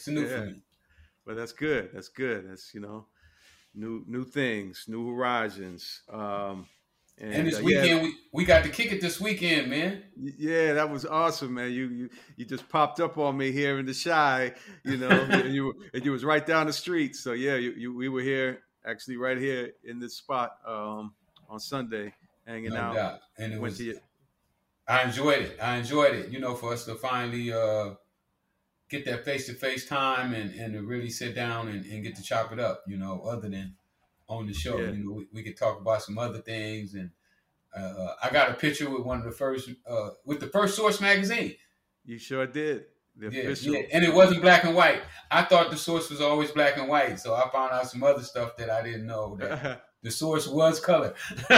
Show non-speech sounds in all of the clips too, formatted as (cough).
It's new yeah. for me. But that's good. That's good. That's you know, new new things, new horizons. Um, and, and this uh, weekend, yeah, we, we got to kick it this weekend, man. Yeah, that was awesome, man. You you you just popped up on me here in the Chi, you know, (laughs) and you and you was right down the street. So yeah, you, you we were here actually right here in this spot um, on Sunday, hanging no out. Doubt. And it was. To, I enjoyed it. I enjoyed it. You know, for us to finally uh, get that face to face time and, and to really sit down and, and get to chop it up. You know, other than on the show. Yeah. You know, we, we could talk about some other things. And uh, I got a picture with one of the first, uh, with the first Source magazine. You sure did. The yeah, official. yeah, and it wasn't black and white. I thought the source was always black and white, so I found out some other stuff that I didn't know. That (laughs) the source was color. (laughs)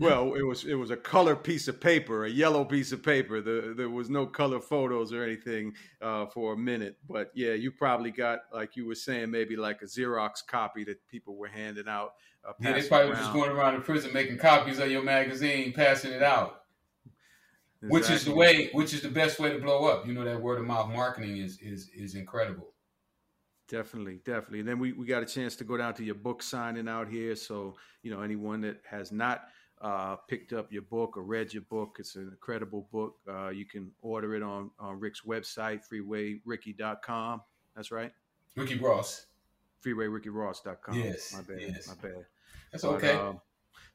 well, it was it was a color piece of paper, a yellow piece of paper. The, there was no color photos or anything uh, for a minute. But yeah, you probably got like you were saying, maybe like a Xerox copy that people were handing out. Uh, yeah, they probably were just going around the prison making copies of your magazine, passing it out. Exactly. Which is the way, which is the best way to blow up. You know that word of mouth marketing is is is incredible. Definitely, definitely. And then we, we got a chance to go down to your book signing out here. So, you know, anyone that has not uh, picked up your book or read your book, it's an incredible book. Uh, you can order it on, on Rick's website, freewayricky.com. That's right. Ricky Ross. FreewayRickyRoss.com. Yes. My bad. Yes. My bad. That's but, okay. Um,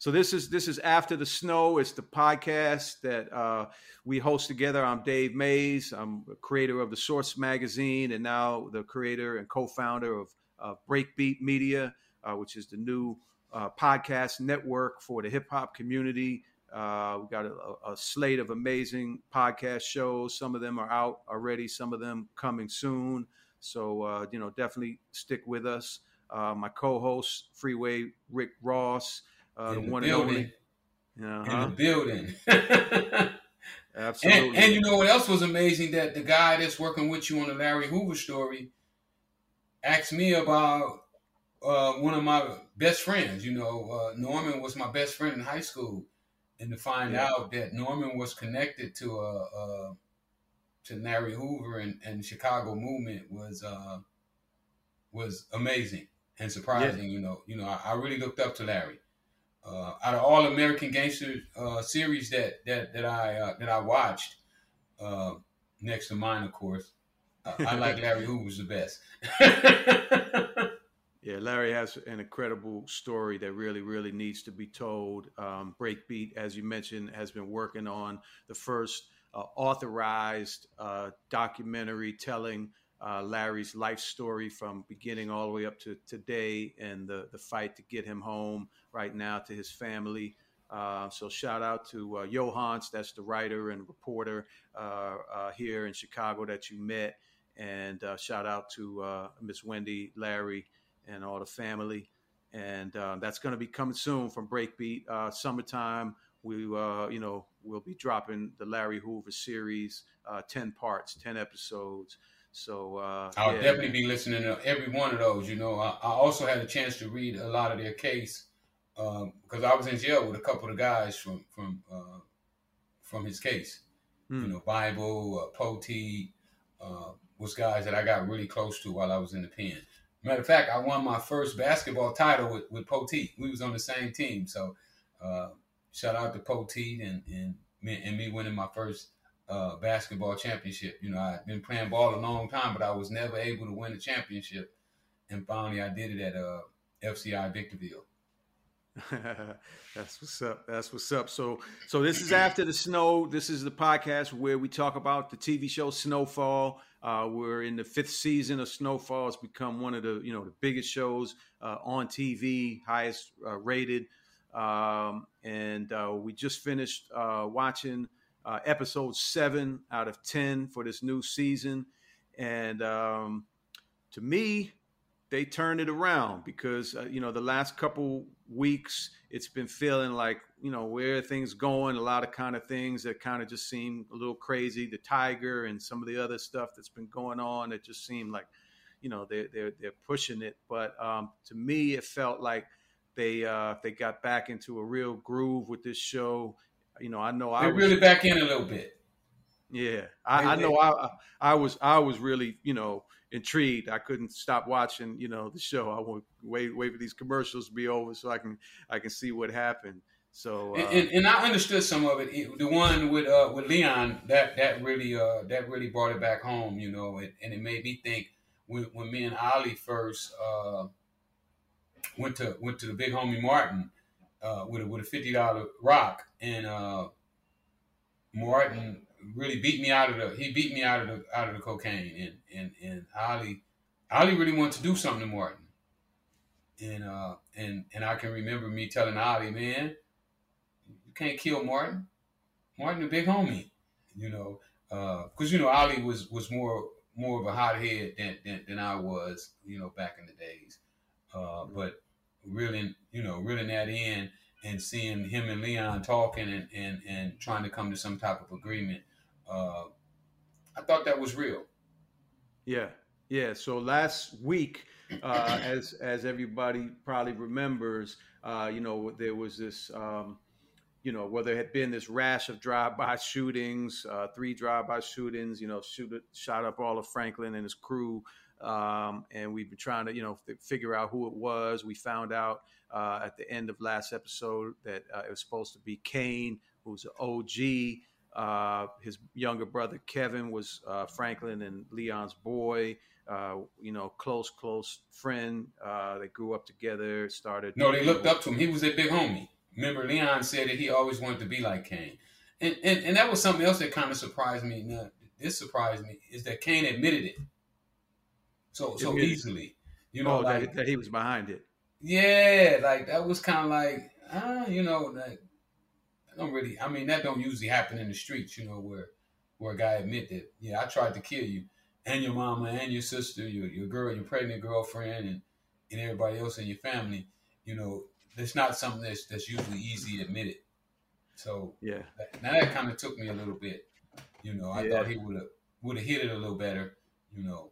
so this is this is after the snow. It's the podcast that uh, we host together. I'm Dave Mays. I'm a creator of the Source magazine, and now the creator and co-founder of uh, Breakbeat Media, uh, which is the new uh, podcast network for the hip hop community. Uh, we've got a, a, slate of amazing podcast shows. Some of them are out already. Some of them coming soon. So uh, you know, definitely stick with us. my co-host, Freeway Rick Ross uh, the one building. and only. Uh-huh. In the building. (laughs) Absolutely. And, and, you know what else was amazing? That the guy that's working with you on the Larry Hoover story asked me about uh, one of my best friends. You know, uh, Norman was my best friend in high school, and to find yeah. out that Norman was connected to a, uh, uh, to Larry Hoover and, and Chicago movement was uh, was amazing and surprising. Yeah. You know, you know, I, I really looked up to Larry uh, out of all American Gangster uh, series that that that I uh, that I watched, uh, next to mine, of course, I like (laughs) Larry Hoover's the best. (laughs) yeah, Larry has an incredible story that really, really needs to be told. Um, Breakbeat, as you mentioned, has been working on the first uh, authorized uh, documentary telling uh, Larry's life story from beginning all the way up to today and the, the fight to get him home right now to his family. Uh, so shout out to uh, Johans, that's the writer and reporter uh, uh, here in Chicago that you met, and uh, shout out to Miss Wendy, Larry, and all the family. And that's going to be coming soon from Breakbeat. summertime, we you know we'll be dropping the Larry Hoover series, ten parts, ten episodes. So uh, I'll yeah, definitely be listening to every one of those. You know, I, I, also had a chance to read a lot of their case because um, I was in jail with a couple of guys from from uh, from his case. Hmm. You know, Bible, uh, Poteet, uh, was guys that I got really close to while I was in the pen. Matter of fact, I won my first basketball title with, with Poteet. We was on the same team, so uh, shout out to Poteet and and me, and me winning my first uh, basketball championship. You know, I've been playing ball a long time, but I was never able to win a championship. And finally, I did it at uh, FCI Victorville. (laughs) That's what's up. That's what's up. So, so this is after the snow. This is the podcast where we talk about the TV show Snowfall. Uh, we're in the fifth season of Snowfall. It's become one of the you know the biggest shows uh, on TV, highest uh, rated. Um, and uh, we just finished uh, watching uh, episode seven out of 10 for this new season. And um, to me, they turned it around because, uh, you know, the last couple weeks, it's been feeling like, you know, where things going, a lot of kind of things that kind of just seem a little crazy. The Tiger and some of the other stuff that's been going on, it just seemed like, you know, they're, they're, they're pushing it. But um, to me, it felt like they uh, they got back into a real groove with this show you know, I know I really back in a little bit. Yeah, I, I know. I I was I was really you know intrigued. I couldn't stop watching you know the show. I want wait wait for these commercials to be over so I can I can see what happened. So uh, and, and, and, I understood some of it. The one with uh, with Leon that that really uh, that really brought it back home, you know, and, and it made me think when, when me and Ali first uh, went to went to the big homie Martin uh, with a, with a fifty dollar rock, and uh, Martin really beat me out of the he beat me out of the out of the cocaine, and and and Ali Ali really wanted to do something to Martin, and uh and and I can remember me telling Ali, man you can't kill Martin. Martin, a big homie, you know, because uh, you know Ali was was more more of a hothead than, than than I was, you know, back in the days. Uh, but really, you know, reeling that in and seeing him and Leon talking and and and trying to come to some type of agreement, uh, I thought that was real. Yeah, yeah. So last week, uh, as as everybody probably remembers, uh, you know, there was this. Um, you know, where there had been this rash of drive-by shootings, uh, three drive-by shootings, you know, shoot, shot up all of Franklin and his crew. Um, and we've been trying to, you know, figure out who it was. We found out uh, at the end of last episode that uh, it was supposed to be Kane, who's an OG. Uh, his younger brother Kevin was uh, Franklin and Leon's boy. Uh, you know, close, close friend. they grew up together. Started. No, they looked up to him. He was a big homie remember Leon said that he always wanted to be like Kane. And, and, and that was something else that kind of surprised me. Now, this surprised me is that Kane admitted it so so easily. You know, oh, like, that, that, he was behind it. Yeah, like that was kind of like, ah, you know, like I don't really. I mean, that don't usually happen in the streets. You know, where where a guy admit that, yeah, I tried to kill you and your mama and your sister, your your girl, your pregnant girlfriend, and and everybody else in your family. You know, it's not something that's that's usually easy to admit it. So yeah, now that kind of took me a little bit. You know, I yeah. thought he would have would have hit it a little better. You know.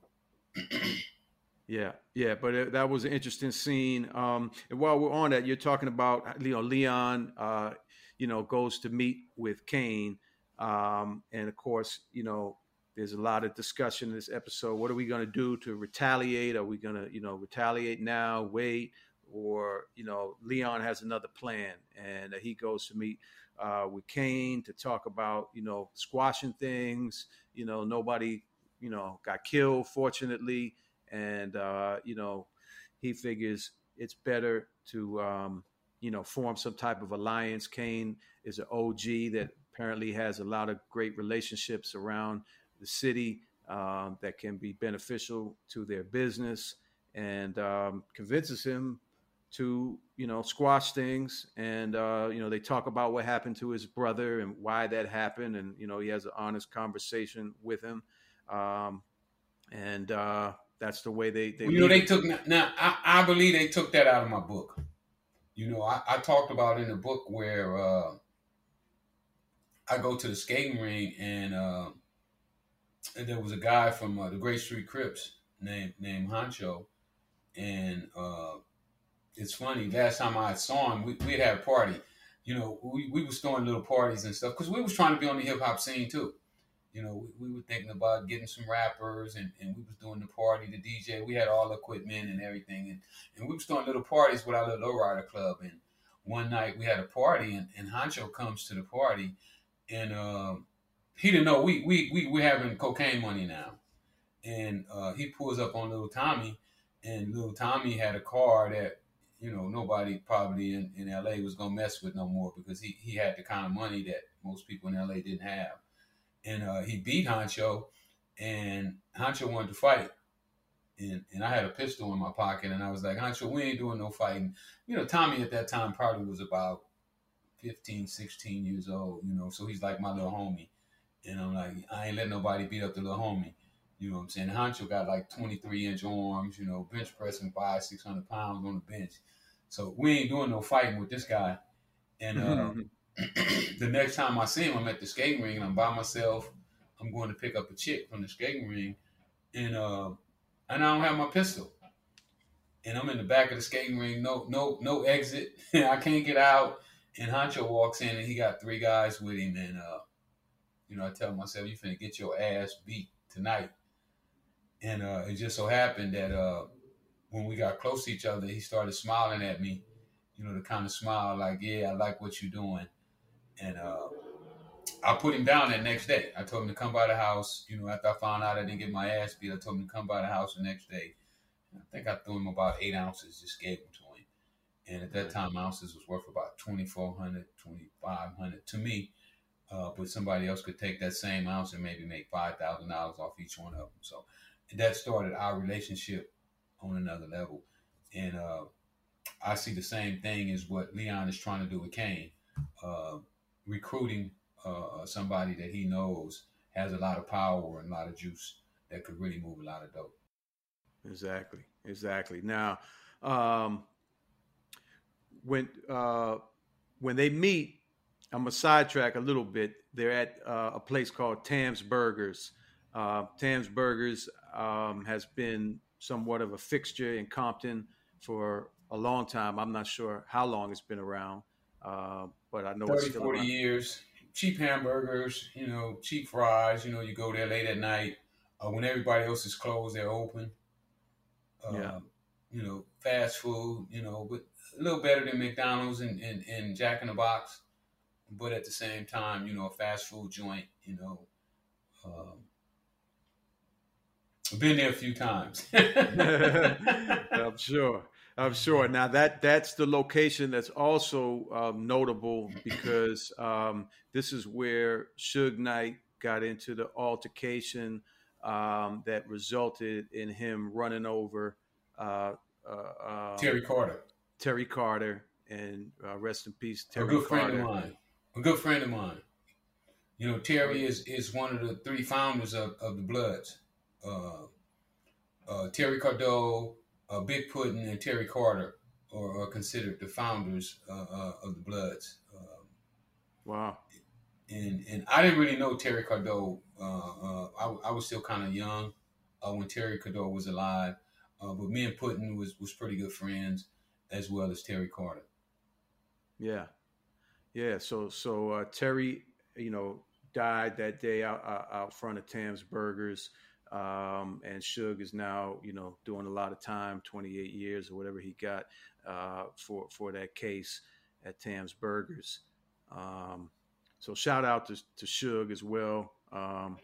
Yeah, yeah, but it, that was an interesting scene. Um, and while we're on that, you're talking about you know Leon, uh, you know, goes to meet with Kane, um, and of course, you know, there's a lot of discussion in this episode. What are we going to do to retaliate? Are we going to, you know, retaliate now? Wait? or you know Leon has another plan, and he goes to meet uh, with Kane to talk about you know squashing things. You know nobody you know got killed fortunately, and uh, you know he figures it's better to um, you know form some type of alliance. Kane is an OG that apparently has a lot of great relationships around the city um, that can be beneficial to their business and um, convinces him to you know squash things and uh, you know they talk about what happened to his brother and why that happened and you know he has an honest conversation with him um, and uh, that's the way they, they well, you know they took now I, I, believe they took that out of my book you know i, I talked about in the book where uh, i go to the skating ring and, uh, and there was a guy from uh, the Grape Street Crips named named Honcho and uh, it's funny. Last time I saw him, we we had a party. You know, we, we was throwing little parties and stuff because we was trying to be on the hip hop scene too. You know, we, we were thinking about getting some rappers and, and we was doing the party, the DJ. We had all the equipment and everything, and, and we was doing little parties with our little lowrider club. And one night we had a party, and, and Honcho comes to the party, and uh, he didn't know we we we we having cocaine money now, and uh, he pulls up on little Tommy, and little Tommy had a car that you know, nobody probably in, in LA was gonna mess with no more because he, he had the kind of money that most people in LA didn't have. And uh, he beat Honcho, and Honcho wanted to fight. And, and I had a pistol in my pocket and I was like, Honcho, we ain't doing no fighting. You know, Tommy at that time probably was about 15, 16 years old, you know, so he's like my little homie. And I'm like, I ain't letting nobody beat up the little homie. You know what I'm saying? Honcho got like 23 inch arms, you know, bench pressing five, 600 pounds on the bench. So we ain't doing no fighting with this guy. And uh, (laughs) the next time I see him, I'm at the skating ring and I'm by myself. I'm going to pick up a chick from the skating ring, and uh, and I don't have my pistol. And I'm in the back of the skating ring, no no no exit. (laughs) I can't get out. And Honcho walks in and he got three guys with him, and uh, You know, I tell myself, you finna get your ass beat tonight. And uh, it just so happened that uh, when we got close to each other, he started smiling at me. You know, the kind of smile like, "Yeah, I like what you're doing." And uh, I put him down that next day. I told him to come by the house. You know, after I found out I didn't get my ass beat, I told him to come by the house the next day. And I think I threw him about eight ounces, just gave them to him. And at that time, ounces was worth about 2400 2500 to me. Uh, but somebody else could take that same ounce and maybe make $5,000 off each one of them. So that started our relationship on another level. And uh, I see the same thing as what Leon is trying to do with Kane. uh, recruiting uh, somebody that he knows has a lot of power and a lot of juice that could really move a lot of dope. Exactly, exactly. Now, um, when uh, when they meet, I'm gonna sidetrack a little bit. They're at uh, a place called Tam's Burgers. Uh, Tam's Burgers um, has been somewhat of a fixture in Compton for a long time. I'm not sure how long it's been around, uh, but I know 30, it's still 40 years. Cheap hamburgers, you know, cheap fries. You know, you go there late at night uh, when everybody else is closed. They're open. Uh, Yeah. You know, fast food. You know, but a little better than McDonald's and, and, and Jack in the Box, but at the same time, you know, a fast food joint. You know, um, I've been there a few times. (laughs) (laughs) I'm sure. I'm sure. Now that that's the location that's also um, notable because um, this is where Suge Knight got into the altercation um, that resulted in him running over uh, uh, um, Terry Carter, Terry Carter, and uh, rest in peace, a Terry good friend of mine. A good friend of mine. You know, Terry is is one of the three founders of, of the Bloods. Uh, uh, Terry Cardo, uh, Big Puddin', and Terry Carter are, are considered the founders uh, uh, of the Bloods. Um, Wow. and and I didn't really know Terry Cardo. Uh, uh, I, I was still kind of young uh, when Terry Cardo was alive, uh, but me and Puddin' was was pretty good friends, as well as Terry Carter. Yeah, yeah. So so uh, Terry, you know, died that day out out, out front of Tam's Burgers, um, and Suge is now you know doing a lot of time, twenty eight years or whatever he got uh, for for that case at Tam's Burgers. Um, so shout out to to Suge as well. Um,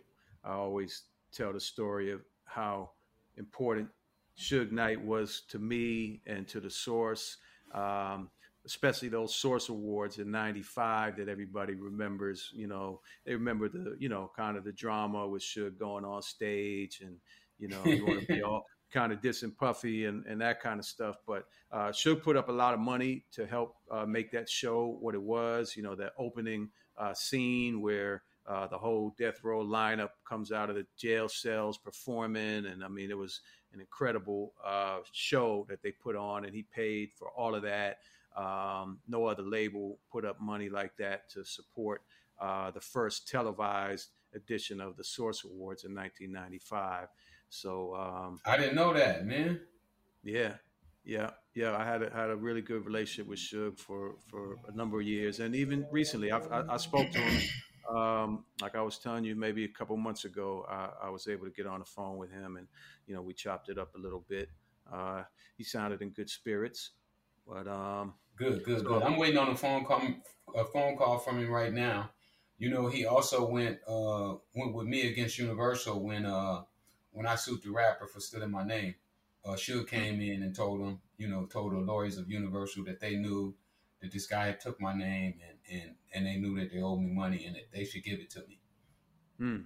I always tell the story of how important Suge Knight was to me and to the source. Um, especially those source awards in 95 that everybody remembers you know they remember the you know kind of the drama with Suge going on stage and you know you want to be (laughs) all kind of diss and puffy and, and that kind of stuff. But uh Suge put up a lot of money to help uh, make that show what it was you know that opening uh, scene where uh, the whole death row lineup comes out of the jail cells performing. And i mean it was an incredible uh, show that they put on and he paid for all of that um, no other label put up money like that to support uh, the first televised edition of the Source Awards in 1995. So um, I didn't know that, man. yeah, yeah, yeah. I had a, had a really good relationship with Suge for for a number of years, and even recently, I, I, I spoke to him. Um, like I was telling you, maybe a couple months ago, I, I was able to get on the phone with him, and you know, we chopped it up a little bit. Uh, he sounded in good spirits, but um, Good, good, good. I'm waiting on a phone call, a phone call from him right now. You know, he also went uh, went with me against Universal when uh, when I sued the rapper for stealing my name. Uh, Suge came in and told him, you know, told the lawyers of Universal that they knew that this guy had took my name and and and they knew that they owed me money and that they should give it to me. Hmm.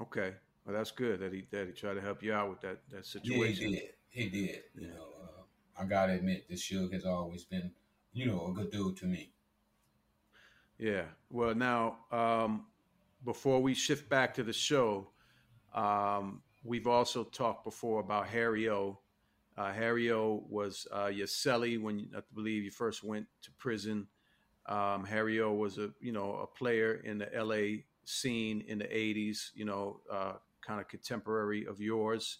Okay. Well, that's good that he that he tried to help you out with that that Yeah, he situation. did. He did. You know, uh, I gotta admit, this Suge has always been, you know, a good dude to me. Yeah. Well, now um, before we shift back to the show, um, we've also talked before about Harry O. Uh, Harry O was uh, when I believe you first went to prison. Um, Harry O was a you know a player in the L.A. scene in the '80s. You know, uh, kind of contemporary of yours.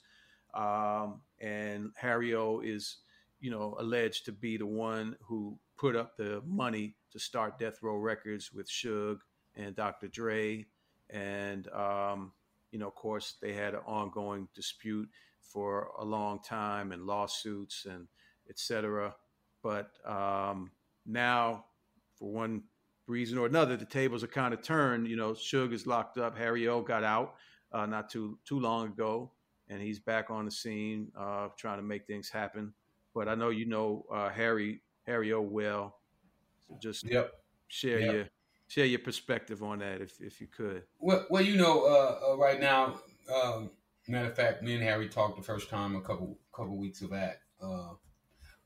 Um, and Harry O is you know alleged to be the one who put up the money to start Death Row Records with Suge and Dr. Dre. and um, you know, of course, they had an ongoing dispute for a long time and lawsuits and etc. But um, now, for one reason or another, the tables are kind of turned. You know, Suge is locked up. Harry O got out uh, not too too long ago, and he's back on the scene uh, trying to make things happen. But I know you know uh, Harry Harry O well. So just yep. share yep. your share your perspective on that if if you could. Well, well, you know, uh, uh, right now, um, matter of fact, me and Harry talked the first time a couple couple weeks back. Uh,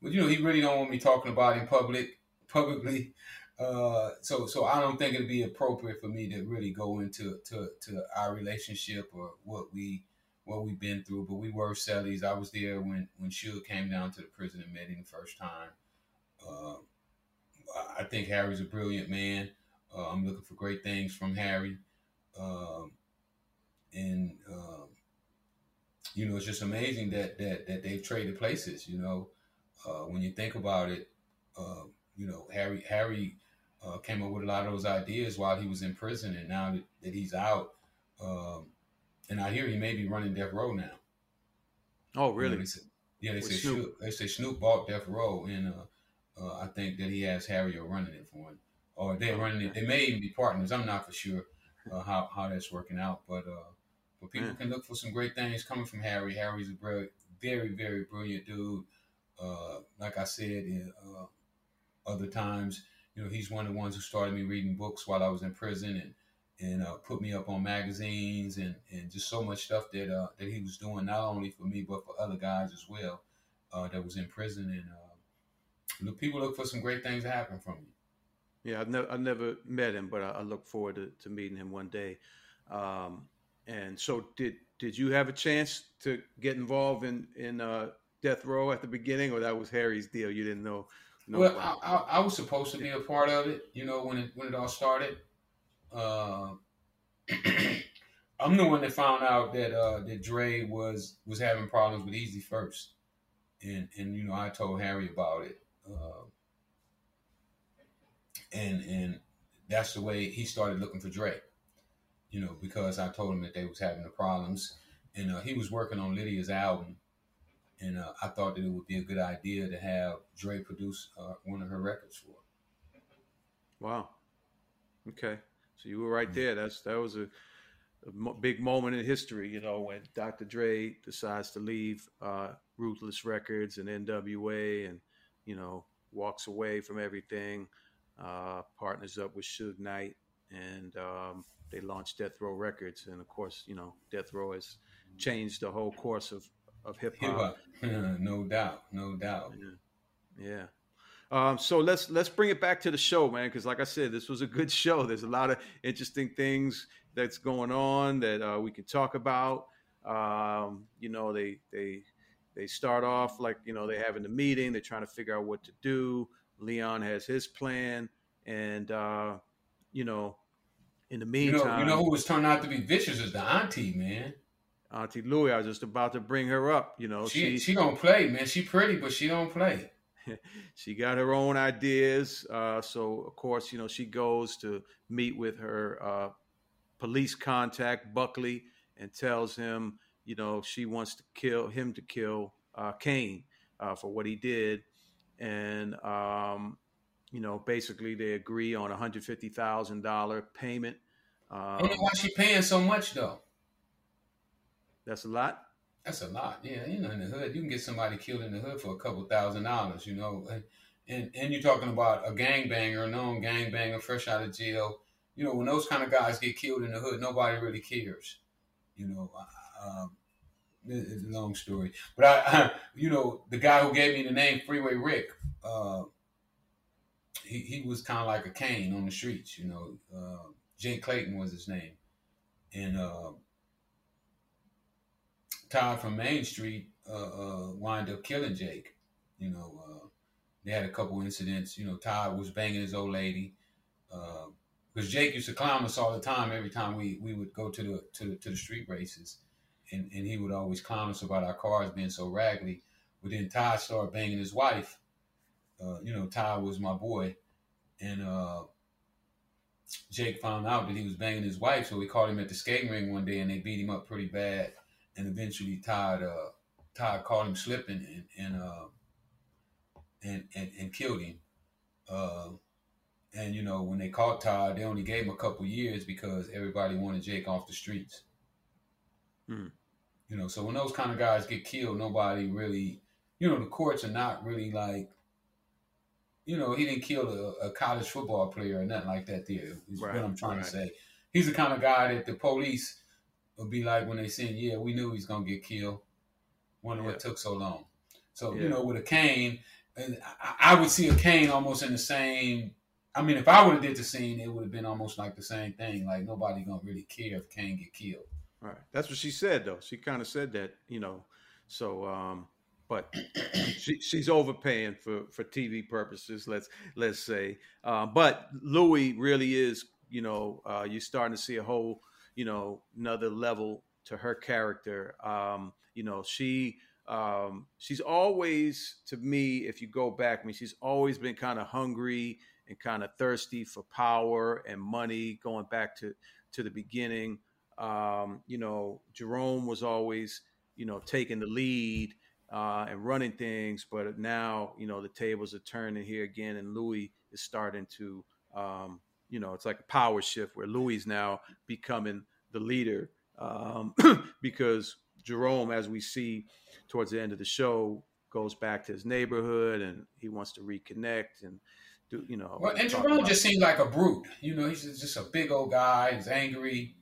but you know, he really don't want me talking about in public publicly. Uh, so so I don't think it'd be appropriate for me to really go into to, to our relationship or what we what we've been through. But we were cellies. I was there when when Suge came down to the prison and met him the first time. Uh, I think Harry's a brilliant man. Uh, I'm looking for great things from Harry, um, and um, you know it's just amazing that that that they've traded places. You know, uh, when you think about it, uh, you know Harry Harry uh, came up with a lot of those ideas while he was in prison, and now that, that he's out, um, and I hear he may be running Death Row now. Oh, really? You know, they yeah, they say Snoop. Snoop. They say Snoop bought Death Row, and uh, uh, I think that he has Harry running it for him, or they're running it. They may even be partners. I'm not for sure uh, how how that's working out, but uh, but people can look for some great things coming from Harry. Harry's a very very very brilliant dude. Uh, like I said, in, uh, other times you know, he's one of the ones who started me reading books while I was in prison and and uh, put me up on magazines and, and just so much stuff that uh, that he was doing not only for me but for other guys as well uh, that was in prison and uh, look, people look for some great things to happen from you. Yeah, I've never I never met him, but I, I look forward to, to, meeting him one day. Um, and so, did did you have a chance to get involved in in uh, Death Row at the beginning, or that was Harry's deal? You didn't know no well, I, I, I, was supposed to be a part of it, you know, when it when it all started. Uh, (clears throat) I'm the one that found out that uh, that Dre was was having problems with Eazy first, and and you know I told Harry about it, uh, and and that's the way he started looking for Dre, you know, because I told him that they was having the problems, and uh, he was working on Lydia's album, and uh, I thought that it would be a good idea to have Dre produce uh, one of her records for. Her. Wow. Okay, so you were right there. That's that was a, a big moment in history. You know, when Dr. Dre decides to leave uh, Ruthless Records and NWA, and you know walks away from everything, uh, partners up with Suge Knight, and um, they launched Death Row Records. And of course, you know, Death Row has changed the whole course of of hip hop. (laughs) no doubt, no doubt. Yeah. yeah. Um, so let's let's bring it back to the show, man. Because like I said, this was a good show. There's a lot of interesting things that's going on that uh, we can talk about. Um, you know, they they they start off like you know they having the meeting. They're trying to figure out what to do. Leon has his plan, and uh, you know, in the meantime, you know, you know who was turned out to be vicious is the auntie, man. Auntie Louie, I was just about to bring her up. You know, she she, she don't play, man. She pretty, but she don't play. (laughs) she got her own ideas. Uh, so of course, you know, she goes to meet with her uh, police contact Buckley and tells him, you know, she wants to kill him to kill uh, Kane uh, for what he did, and um, you know, basically they agree on a hundred fifty thousand dollar payment. Um, I don't why she paying so much though. That's a lot. That's a lot. Yeah, you know, in the hood, you can get somebody killed in the hood for a couple thousand dollars. You know, and and you're talking about a gangbanger, a known gangbanger, fresh out of jail. You know, when those kind of guys get killed in the hood, nobody really cares. You know, um, it's a long story, but I, I, you know, the guy who gave me the name Freeway Rick, uh, he he was kind of like a Kane on the streets. You know, uh, Clayton was his name, and. Uh, Todd from Main Street uh, uh, wind up killing Jake. You know, uh, they had a couple incidents. You know, Todd was banging his old lady because uh, Jake used to clown us all the time. Every time we, we would go to the to the, to the street races, and, and he would always clown us about our cars being so raggedy. But then Todd started banging his wife. Uh, you know, Todd was my boy, and uh, Jake found out that he was banging his wife, so he called him at the skating ring one day, and they beat him up pretty bad. And eventually, Todd uh, Todd caught him slipping and and uh, and, and, and killed him. Uh, and you know, when they caught Todd, they only gave him a couple years because everybody wanted Jake off the streets. Hmm. You know, so when those kind of guys get killed, nobody really, you know, the courts are not really like, you know, he didn't kill a, a college football player or nothing like that. There is Right, what I'm trying right. to say. He's the kind of guy that the police would be like when they say, "Yeah, we knew he's gonna get killed. Wonder Yeah. what took so long." So Yeah. you know, with a Kane, and I, I would see a Kane almost in the same. I mean, if I would have did the scene, it would have been almost like the same thing. Like nobody gonna really care if Kane get killed. Right. That's what she said, though. She kind of said that, you know. So, um, but (clears throat) she, she's overpaying for for TV purposes. Let's let's say. Uh, but Louie really is, you know, uh, you're starting to see a whole, you know, another level to her character. Um, you know, she um, she's always, to me, if you go back, I mean, she's always been kind of hungry and kind of thirsty for power and money, going back to to the beginning. Um, you know, Jerome was always, you know, taking the lead uh, and running things, but now, you know, the tables are turning here again, and Louie is starting to, um, you know, it's like a power shift where Louie is now becoming the leader um, (clears throat) because Jerome, as we see towards the end of the show, goes back to his neighborhood and he wants to reconnect and do, you know. Well, and Jerome just seems like a brute. You know, he's just a big old guy. He's angry.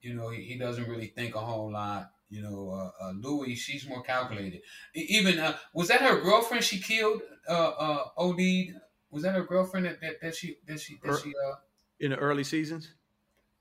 You know, he, he doesn't really think a whole lot. You know, uh, uh, Louie, she's more calculated. Even uh, was that her girlfriend she killed? Uh, uh? Was that her girlfriend that, that, that she that she that Her- she uh in the early seasons.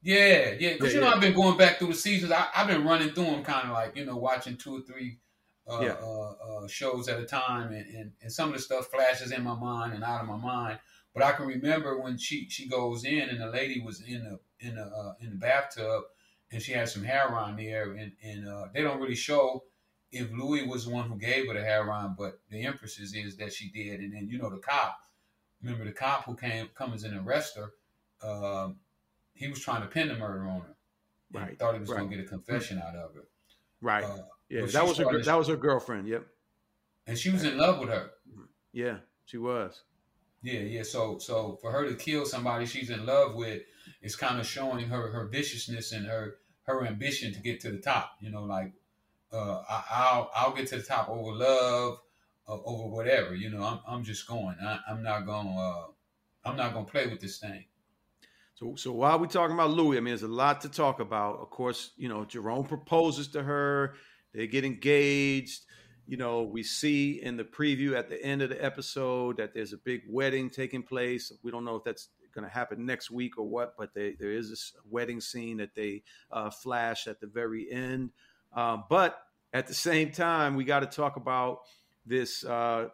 Yeah, yeah. Because Yeah, you know, yeah. I've been going back through the seasons. I, I've been running through them, kind of like you know, watching two or three uh, Yeah. uh, uh, shows at a time, and, and and some of the stuff flashes in my mind and out of my mind. But I can remember when she she goes in, and the lady was in the in the uh, in the bathtub, and she had some hair on there, and and uh, they don't really show if Louie was the one who gave her the hair on, but the emphasis is that she did. And then you know the cop, remember the cop who came comes in and arrest her. Um, he was trying to pin the murder on her. Right, Thought he was right. going to get a confession out of her. Right. Uh, yeah, that was That was her girlfriend. Yep. and she was in love with her. Yeah, she was. Yeah, yeah. So, so for her to kill somebody she's in love with is kind of showing her her viciousness and her her ambition to get to the top. You know, like uh, I, I'll I'll get to the top over love, uh, over whatever. You know, I'm I'm just going. I, I'm not going. Uh, I'm not going to play with this thing. So, so while we're talking about Louie, I mean, there's a lot to talk about. Of course, you know, Jerome proposes to her. They get engaged. You know, we see in the preview at the end of the episode that there's a big wedding taking place. We don't know if that's going to happen next week or what, but they, there is this wedding scene that they uh, flash at the very end. Um, but at the same time, we got to talk about this uh,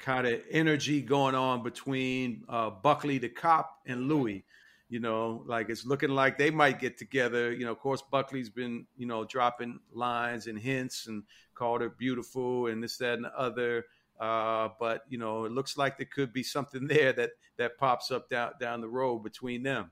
kind of energy going on between uh, Buckley the cop and Louie you know like it's looking like they might get together you know of course buckley's been you know dropping lines and hints and called her beautiful and this that and the other uh, but you know it looks like there could be something (laughs) there that that pops up down down the road between them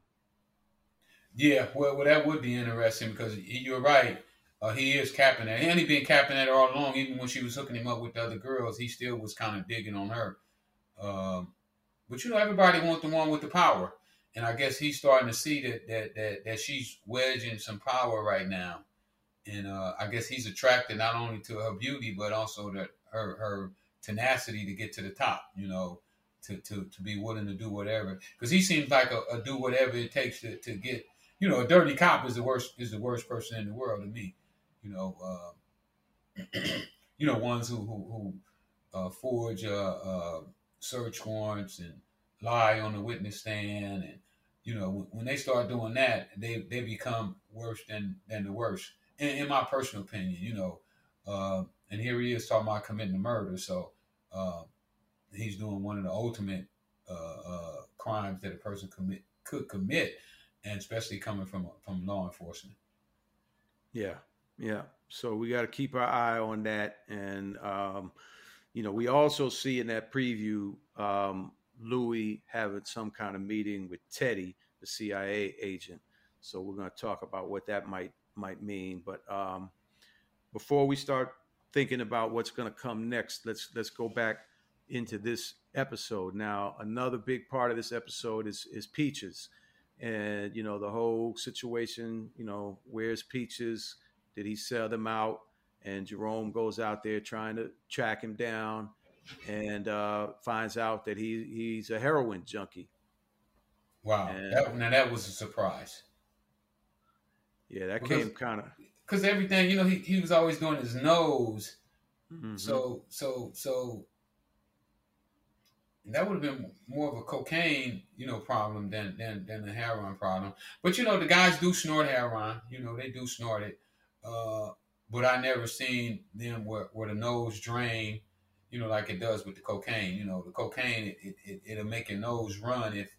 Yeah, well, well, that would be interesting because you're right. Uh, he is capping that. And he been capping that all along. Even when she was hooking him up with the other girls, he still was kind of digging on her. Um, but you know, everybody wants the one with the power, and I guess he's starting to see that that that, that she's wedging some power right now. And uh, I guess he's attracted not only to her beauty, but also that her her tenacity to get to the top. You know, to to, to be willing to do whatever. Because he seems like a, a do whatever it takes to, to get you know, a dirty cop is the worst is the worst person in the world to me. You know, uh, (clears throat) you know ones who who, who uh, forge uh, uh, search warrants and lie on the witness stand, and you know when, they start doing that, they they become worse than than the worst. In, in my personal opinion, you know, uh, and here he is talking about committing a murder, so uh, he's doing one of the ultimate uh, uh, crimes that a person commit could commit and especially coming from from law enforcement. Yeah, yeah. So we got to keep our eye on that, and um, you know, we also see in that preview um, Louie having some kind of meeting with Teddy, the CIA agent. So we're going to talk about what that might might mean. But um, before we start thinking about what's going to come next, let's let's go back into this episode. Now, another big part of this episode is is Peaches, and you know the whole situation. You know, where's Peaches? Did he sell them out? And Jerome goes out there trying to track him down, and uh, finds out that he he's a heroin junkie. Wow, and, that, now that was a surprise. Yeah, that because, came kind of because everything you know he, he was always doing his nose. Mm-hmm. So so so that would have been more of a cocaine, you know, problem than than than a heroin problem. But you know, the guys do snort heroin. You know, they do snort it. Uh, but I never seen them where, where the nose drain, you know, like it does with the cocaine. You know, the cocaine it, it, it will make your nose run if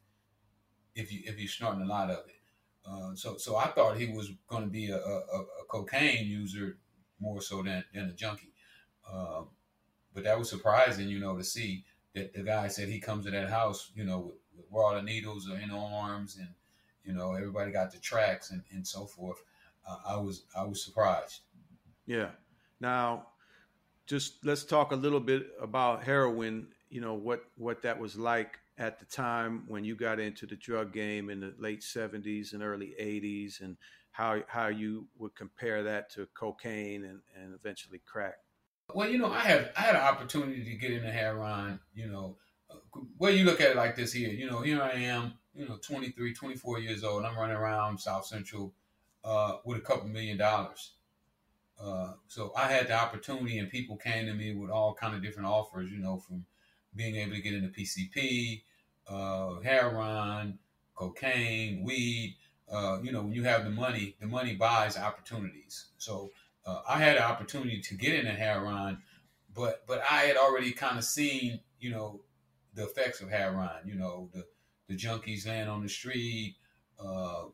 if you if you're snorting a lot of it. Uh, so so I thought he was going to be a, a, a, cocaine user more so than than a junkie. Uh, but that was surprising, you know, to see that the guy said he comes to that house, you know, with, with all the needles are in arms and you know everybody got the tracks and, and so forth. Uh, I was I was surprised. Yeah. Now, just let's talk a little bit about heroin. You know what what that was like at the time when you got into the drug game in the late '70s and early '80s, and how how you would compare that to cocaine and, and eventually crack. Well, you know, I had I had an opportunity to get into heroin. You know, well, you look at it like this here. You know, here I am. You know, 23, 24 years old. I'm running around South Central uh, with a couple million dollars. Uh, so I had the opportunity, and people came to me with all kind of different offers. You know, from being able to get into PCP, uh, heroin, cocaine, weed. Uh, you know, when you have the money, the money buys opportunities. So uh, I had an opportunity to get into heroin, but but I had already kind of seen, you know, the effects of heroin. You know, the the junkies laying on the street, uh,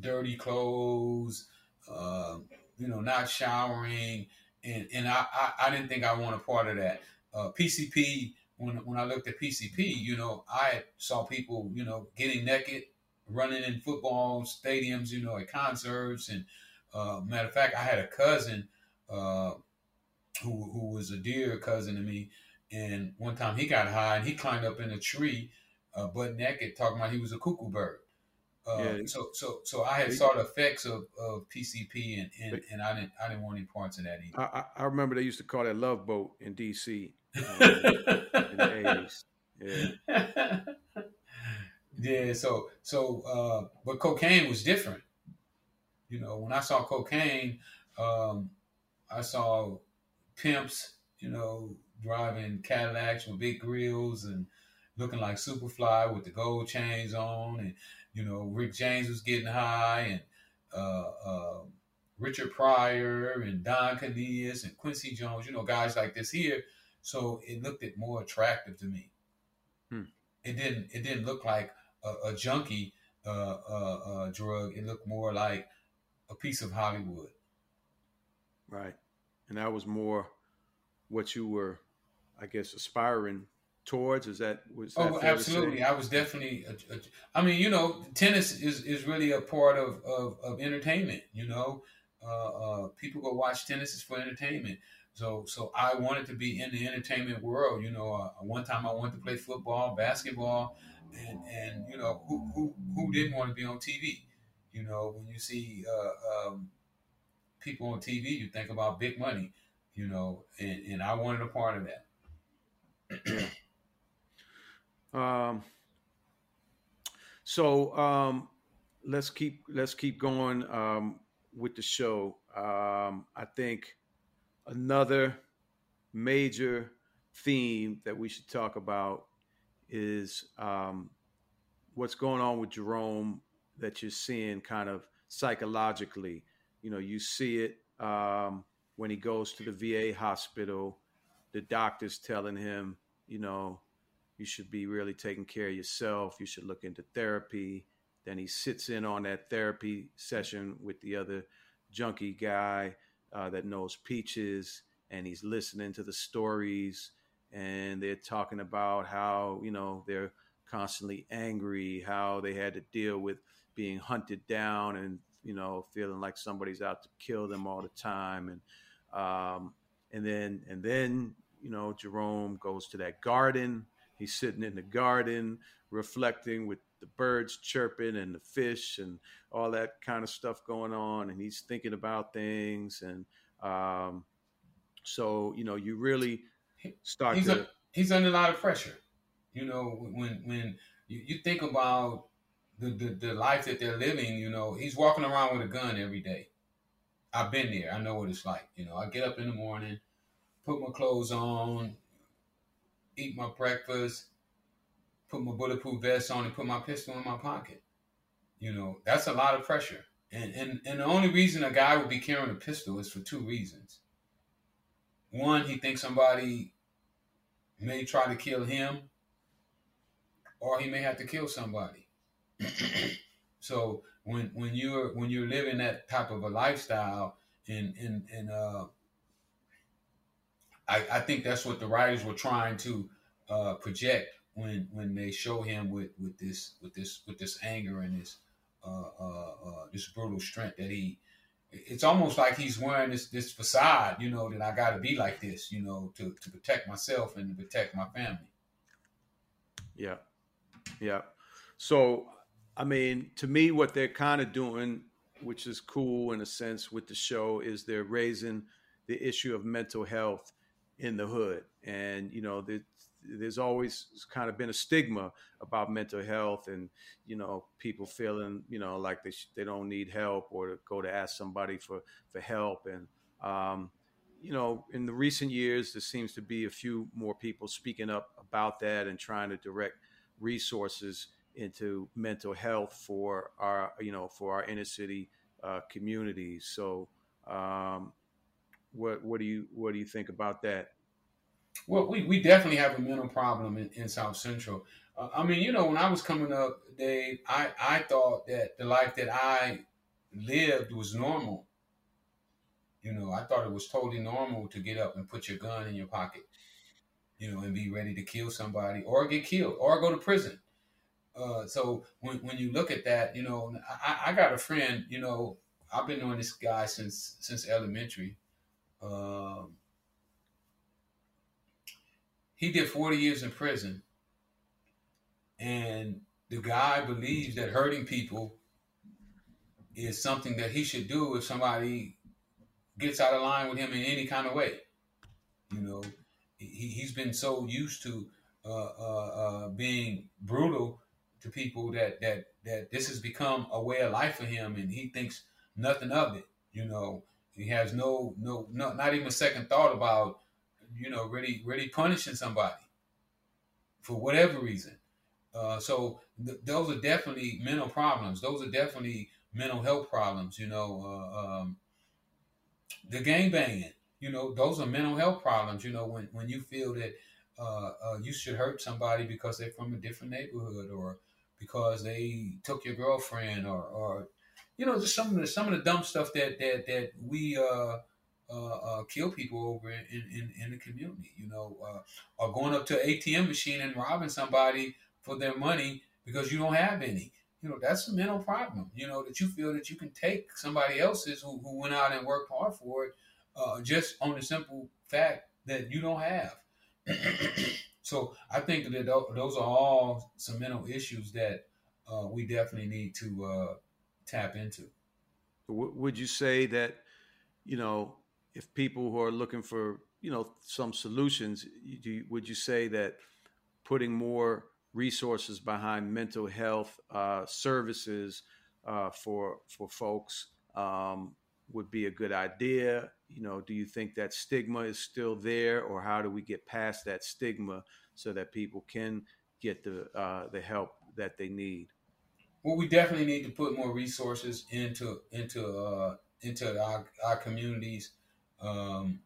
dirty clothes, uh, you know, not showering, and and I, I, I didn't think I want a part of that. Uh, PCP when when I looked at PCP, you know, I saw people, you know, getting naked, running in football stadiums, you know, at concerts, and uh, matter of fact, I had a cousin uh, who who was a dear cousin to me, and one time he got high and he climbed up in a tree, uh, butt naked, talking about he was a cuckoo bird. Uh, yeah. So so so I had saw the effects of, of PCP and, and, and I didn't I didn't want any parts of that either. I, I remember they used to call that love boat in DC (laughs) um, in the eighties. Yeah. (laughs) yeah. So so uh, but cocaine was different. You know, when I saw cocaine, um, I saw pimps. You know, driving Cadillacs with big grills and looking like Superfly with the gold chains on, and you know, Rick James was getting high, and uh, uh, Richard Pryor and Don Cornelius and Quincy Jones, you know, guys like this here. So it looked it more attractive to me. Hmm. It didn't. It didn't look like a, a junkie uh, uh, uh, drug. It looked more like a piece of Hollywood. Right, and that was more what you were, I guess, aspiring towards? Is that was that oh absolutely? I was definitely. A, a, I mean, you know, tennis is is really a part of of, of entertainment. You know, uh, uh, people go watch tennis is for entertainment. So so I wanted to be in the entertainment world. You know, uh, one time I wanted to play football, basketball, and and you know who who who didn't want to be on TV? You know, when you see uh, um, people on TV, you think about big money. You know, and, and I wanted a part of that. (clears throat) Um, so um, let's keep let's keep going um, with the show. Um, I think another major theme that we should talk about is um, what's going on with Jerome that you're seeing kind of psychologically. You know, you see it um, when he goes to the VA hospital. The doctor's telling him, you know, you should be really taking care of yourself. You should look into therapy. Then he sits in on that therapy session with the other junkie guy uh, that knows peaches, and he's listening to the stories, and they're talking about how you know they're constantly angry, how they had to deal with being hunted down and you know feeling like somebody's out to kill them all the time, and um, and then and then you know Jerome goes to that garden. He's sitting in the garden reflecting with the birds chirping and the fish and all that kind of stuff going on, and he's thinking about things and um, so you know you really start he's to. A, he's under a lot of pressure. You know, when when you, you think about the, the, the life that they're living, you know, he's walking around with a gun every day. I've been there. I know what it's like. You know, I get up in the morning, put my clothes on, eat my breakfast, put my bulletproof vest on, and put my pistol in my pocket. You know, that's a lot of pressure. And, and and the only reason a guy would be carrying a pistol is for two reasons. One, he thinks somebody may try to kill him, or he may have to kill somebody. (clears throat) so when when you're when you're living that type of a lifestyle, and and and uh, I I think that's what the writers were trying to uh, project when when they show him with with this with this with this anger and this uh, uh, uh, this brutal strength that he it's almost like he's wearing this this facade, you know, that I got to be like this, you know, to to protect myself and to protect my family. Yeah, yeah. So, I mean, to me, what they're kind of doing, which is cool in a sense with the show, is they're raising the issue of mental health in the hood, and you know, the, there's always kind of been a stigma about mental health and you know people feeling you know like they sh- they don't need help or to go to ask somebody for for help. And um, you know in the recent years there seems to be a few more people speaking up about that and trying to direct resources into mental health for our you know for our inner city uh, communities. So um, what what do you what do you think about that well, we, we definitely have a mental problem in, in South Central. Uh, I mean, you know, when I was coming up, Dave, I, I thought that the life that I lived was normal. You know, I thought it was totally normal to get up and put your gun in your pocket, you know, and be ready to kill somebody or get killed or go to prison. Uh, so when, when you look at that, you know, I, I got a friend, you know, I've been knowing this guy since since elementary. Um, he did 40 years in prison. And the guy believes that hurting people is something that he should do if somebody gets out of line with him in any kind of way. You know, he, he's been so used to uh, uh, uh, being brutal to people that, that, that this has become a way of life for him and he thinks nothing of it. You know, he has no, no, no not even a second thought about you know, really, really punishing somebody for whatever reason. Uh, so th- those are definitely mental problems. Those are definitely mental health problems. You know, uh, um, the gang banging. You know, those are mental health problems. You know, when when you feel that uh, uh, you should hurt somebody because they're from a different neighborhood or because they took your girlfriend or or you know just some of the some of the dumb stuff that that that we uh, uh, uh, kill people over in, in, in, the community, you know, uh, or going up to an ATM machine and robbing somebody for their money because you don't have any. You know, that's a mental problem, you know, that you feel that you can take somebody else's who, who went out and worked hard for it uh, just on the simple fact that you don't have. (clears throat) so I think that those are all some mental issues that uh, we definitely need to uh, tap into. Would you say that, you know, if people who are looking for you know some solutions, you, would you say that putting more resources behind mental health uh, services uh, for for folks um, would be a good idea? You know, do you think that stigma is still there, or how do we get past that stigma so that people can get the uh, the help that they need? Well, we definitely need to put more resources into into uh, into our, our communities um,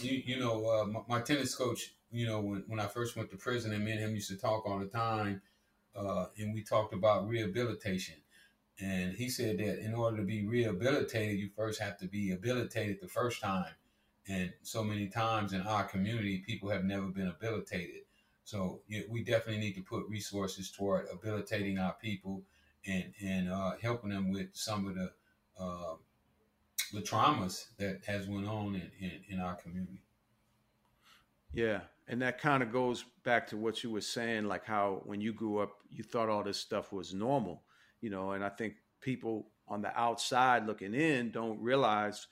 you, you know, uh, my, my, tennis coach, you know, when, when I first went to prison and me and him used to talk all the time, uh, and we talked about rehabilitation. And he said that in order to be rehabilitated, you first have to be habilitated the first time. And so many times in our community, people have never been habilitated. So yeah, we definitely need to put resources toward habilitating our people and and uh, helping them with some of the uh, the traumas that has went on in, in, in our community. Yeah, and that kind of goes back to what you were saying, like how when you grew up, you thought all this stuff was normal, you know. And I think people on the outside looking in don't realize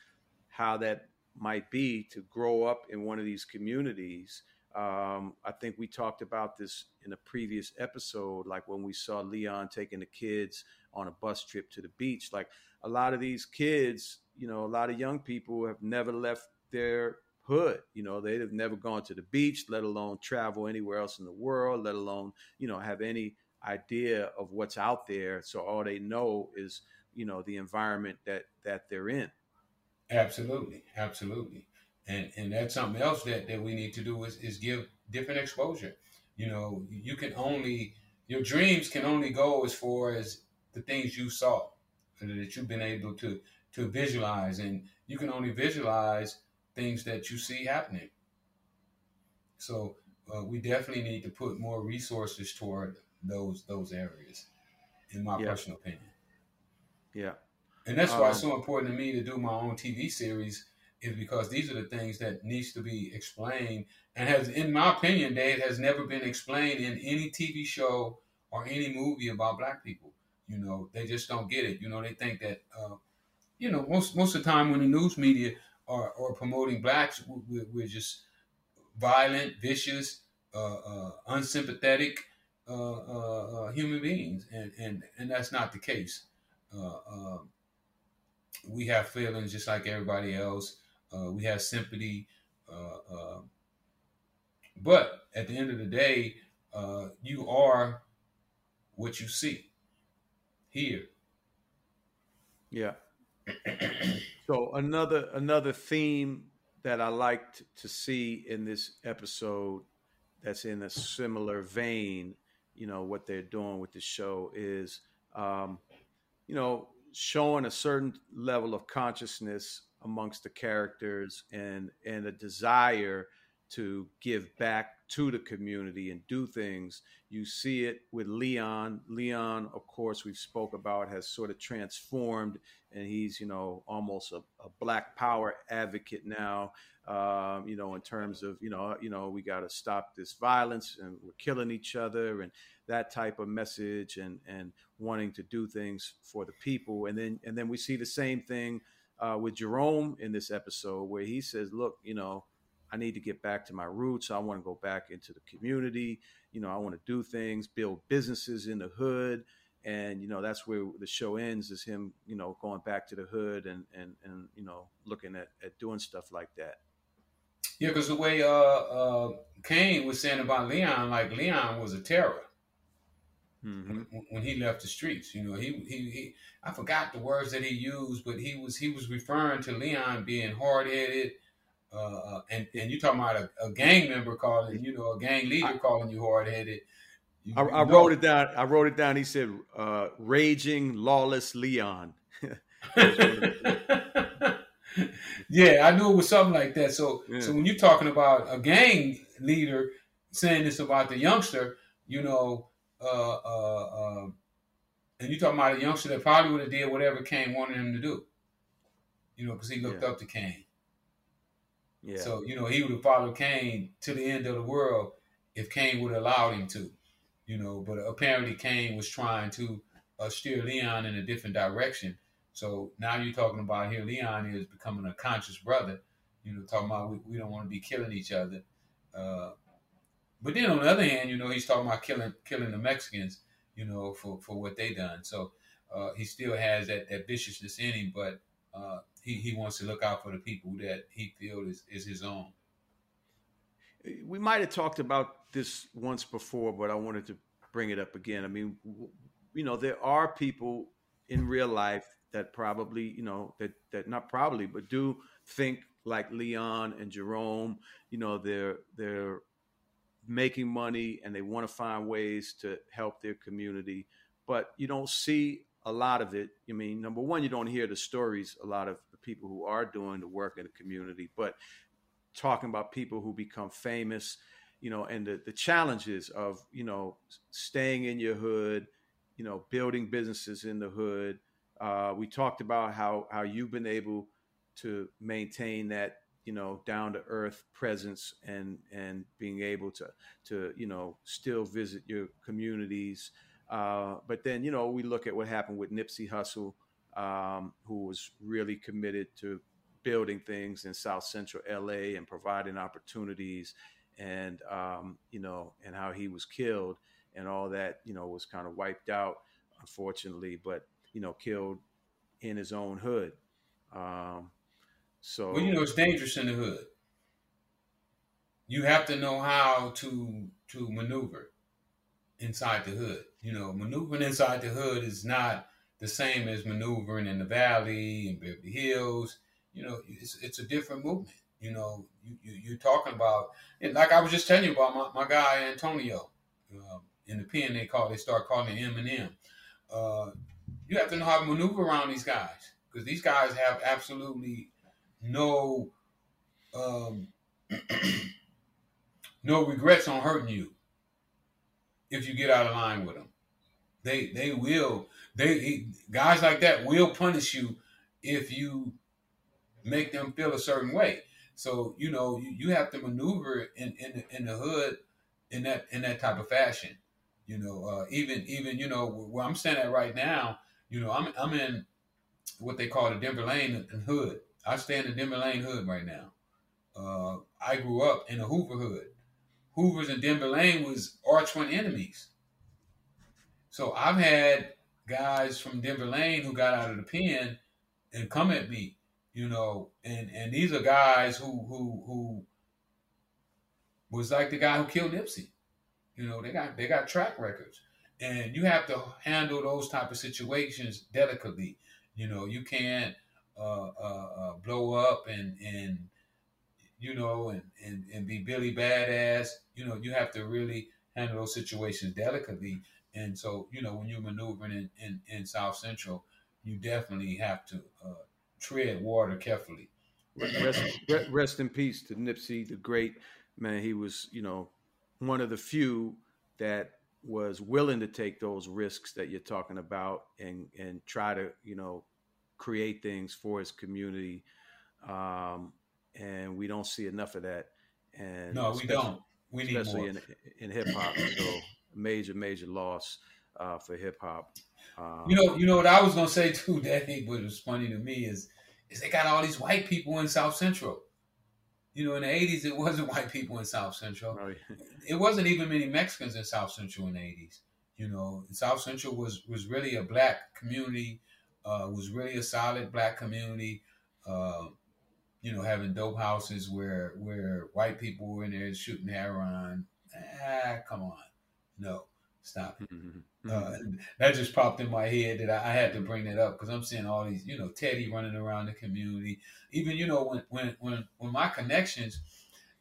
how that might be to grow up in one of these communities. Um, I think we talked about this in a previous episode, like when we saw Leon taking the kids on a bus trip to the beach. Like a lot of these kids, you know, a lot of young people have never left their hood. You know, they have never gone to the beach, let alone travel anywhere else in the world, let alone, you know, have any idea of what's out there. So all they know is, you know, the environment that that they're in. Absolutely, absolutely, and and that's something else that that we need to do is is give different exposure. You know, you can only your dreams can only go as far as the things you saw that you've been able to to visualize, and you can only visualize things that you see happening. So uh, we definitely need to put more resources toward those those areas, in my yeah. personal opinion. Yeah, and that's why um, it's so important to me to do my own TV series, is because these are the things that needs to be explained, and has, in my opinion, Dave has never been explained in any TV show or any movie about Black people. You know, they just don't get it. You know, they think that, uh, you know, most most of the time when the news media are, are promoting blacks, we're, we're just violent, vicious, uh, uh, unsympathetic uh, uh, uh, human beings, and and and that's not the case. We have feelings just like everybody else. Uh, we have sympathy, uh, uh, but at the end of the day, you are what you see here. Yeah. (clears throat) so another another theme that I liked to see in this episode that's in a similar vein, you know, what they're doing with the show is um, you know, showing a certain level of consciousness amongst the characters and and a desire to give back to the community and do things. You see it with Leon. Leon, of course, we've spoke about has sort of transformed, and he's you know almost a, a black power advocate now. Um, you know, in terms of you know, you know, we got to stop this violence and we're killing each other and that type of message and and wanting to do things for the people. And then and then we see the same thing uh, with Jerome in this episode where he says, "Look, you know." I need to get back to my roots. I want to go back into the community. You know, I want to do things, build businesses in the hood. And, you know, that's where the show ends is him, you know, going back to the hood and, and, and you know, looking at, at doing stuff like that. Yeah, because the way uh, uh, Kane was saying about Leon, like Leon was a terror. Mm-hmm. When, when, he left the streets. You know, he, he, he I forgot the words that he used, but he was he was referring to Leon being hard headed, uh, uh, and and you talking about a, a, gang member calling, you know, a gang leader I, calling you hard headed. I, I wrote it down. I wrote it down. He said, uh, "Raging, lawless Leon." (laughs) (laughs) yeah, I knew it was something like that. So, yeah. so when you're talking about a gang leader saying this about the youngster, you know, uh, uh, uh, and you're talking about a youngster that probably would have did whatever Kane wanted him to do, you know, because he looked yeah. up to Kane. Yeah. So, you know, he would have followed Kane to the end of the world if Kane would have allowed him to, you know, but apparently Kane was trying to uh, steer Leon in a different direction. So now you're talking about here, Leon is becoming a conscious brother, you know, talking about we, we don't want to be killing each other. Uh, but then on the other hand, you know, he's talking about killing killing the Mexicans, you know, for, for what they done. So uh, he still has that, that viciousness in him, but uh, he, he wants to look out for the people that he feels is, is his own. We might have talked about this once before, but I wanted to bring it up again. I mean, you know, there are people in real life that probably, you know, that that not probably, but do think like Leon and Jerome. You know, they're they're making money and they want to find ways to help their community, but you don't see a lot of it. I mean, number one, you don't hear the stories a lot of the people who are doing the work in the community, but talking about people who become famous you know, and the, the challenges of, you know, staying in your hood, you know, building businesses in the hood. Uh, we talked about how, how you've been able to maintain that, you know, down to earth presence and, and being able to, to, you know, still visit your communities. Uh, but then, you know, we look at what happened with Nipsey Hussle, um, who was really committed to building things in South Central LA and providing opportunities and um, you know, and how he was killed and all that, you know, was kind of wiped out, unfortunately, but you know, killed in his own hood. Um, so, well, you know, it's dangerous in the hood. You have to know how to to maneuver inside the hood. You know, maneuvering inside the hood is not the same as maneuvering in the valley and Beverly Hills. You know, it's it's a different movement. You know, you, you you're talking about and like I was just telling you about my, my guy Antonio. Uh, in the pen, they call they start calling him Eminem. Uh, you have to know how to maneuver around these guys because these guys have absolutely no um, (clears throat) no regrets on hurting you if you get out of line with them. They they will they guys like that will punish you if you make them feel a certain way. So you know you, you have to maneuver in in the, in the hood in that in that type of fashion. You know, uh, even even you know where I'm standing at right now. You know, I'm I'm in what they call the Denver Lane and hood. I stay in the Denver Lane hood right now. Uh, I grew up in the Hoover hood. Hoover's and Denver Lane was arch twin enemies. So I've had guys from Denver Lane who got out of the pen and come at me you know, and and these are guys who who who was like the guy who killed Nipsey. You know, they got they got track records, and you have to handle those type of situations delicately. You know, you can't uh, uh, uh, blow up and and you know and, and and be Billy Badass. You know, you have to really handle those situations delicately. And so, you know, when you're maneuvering in, in, in South Central, you definitely have to uh, tread water carefully. Rest, rest in peace to Nipsey, the great man. He was, you know, one of the few that was willing to take those risks that you're talking about and and try to, you know, create things for his community. Um, and we don't see enough of that. And no, we don't. We need especially more. in in hip hop. So major, major loss uh, for hip hop. Um, you know, you know what I was gonna say too, (laughs) Daddy, but was funny to me is is they got all these white people in South Central. You know, in the '80s, it wasn't white people in South Central. Oh, yeah. It wasn't even many Mexicans in South Central in the '80s. You know, South Central was was really a black community. Uh, was really a solid black community. Uh, you know, having dope houses where where white people were in there shooting heroin. Ah, come on, no, stop it. Mm-hmm. Uh, mm-hmm. that just popped in my head that I, I had to bring that up because I'm seeing all these, you know, Teddy running around the community. Even, you know, when when when when my connections,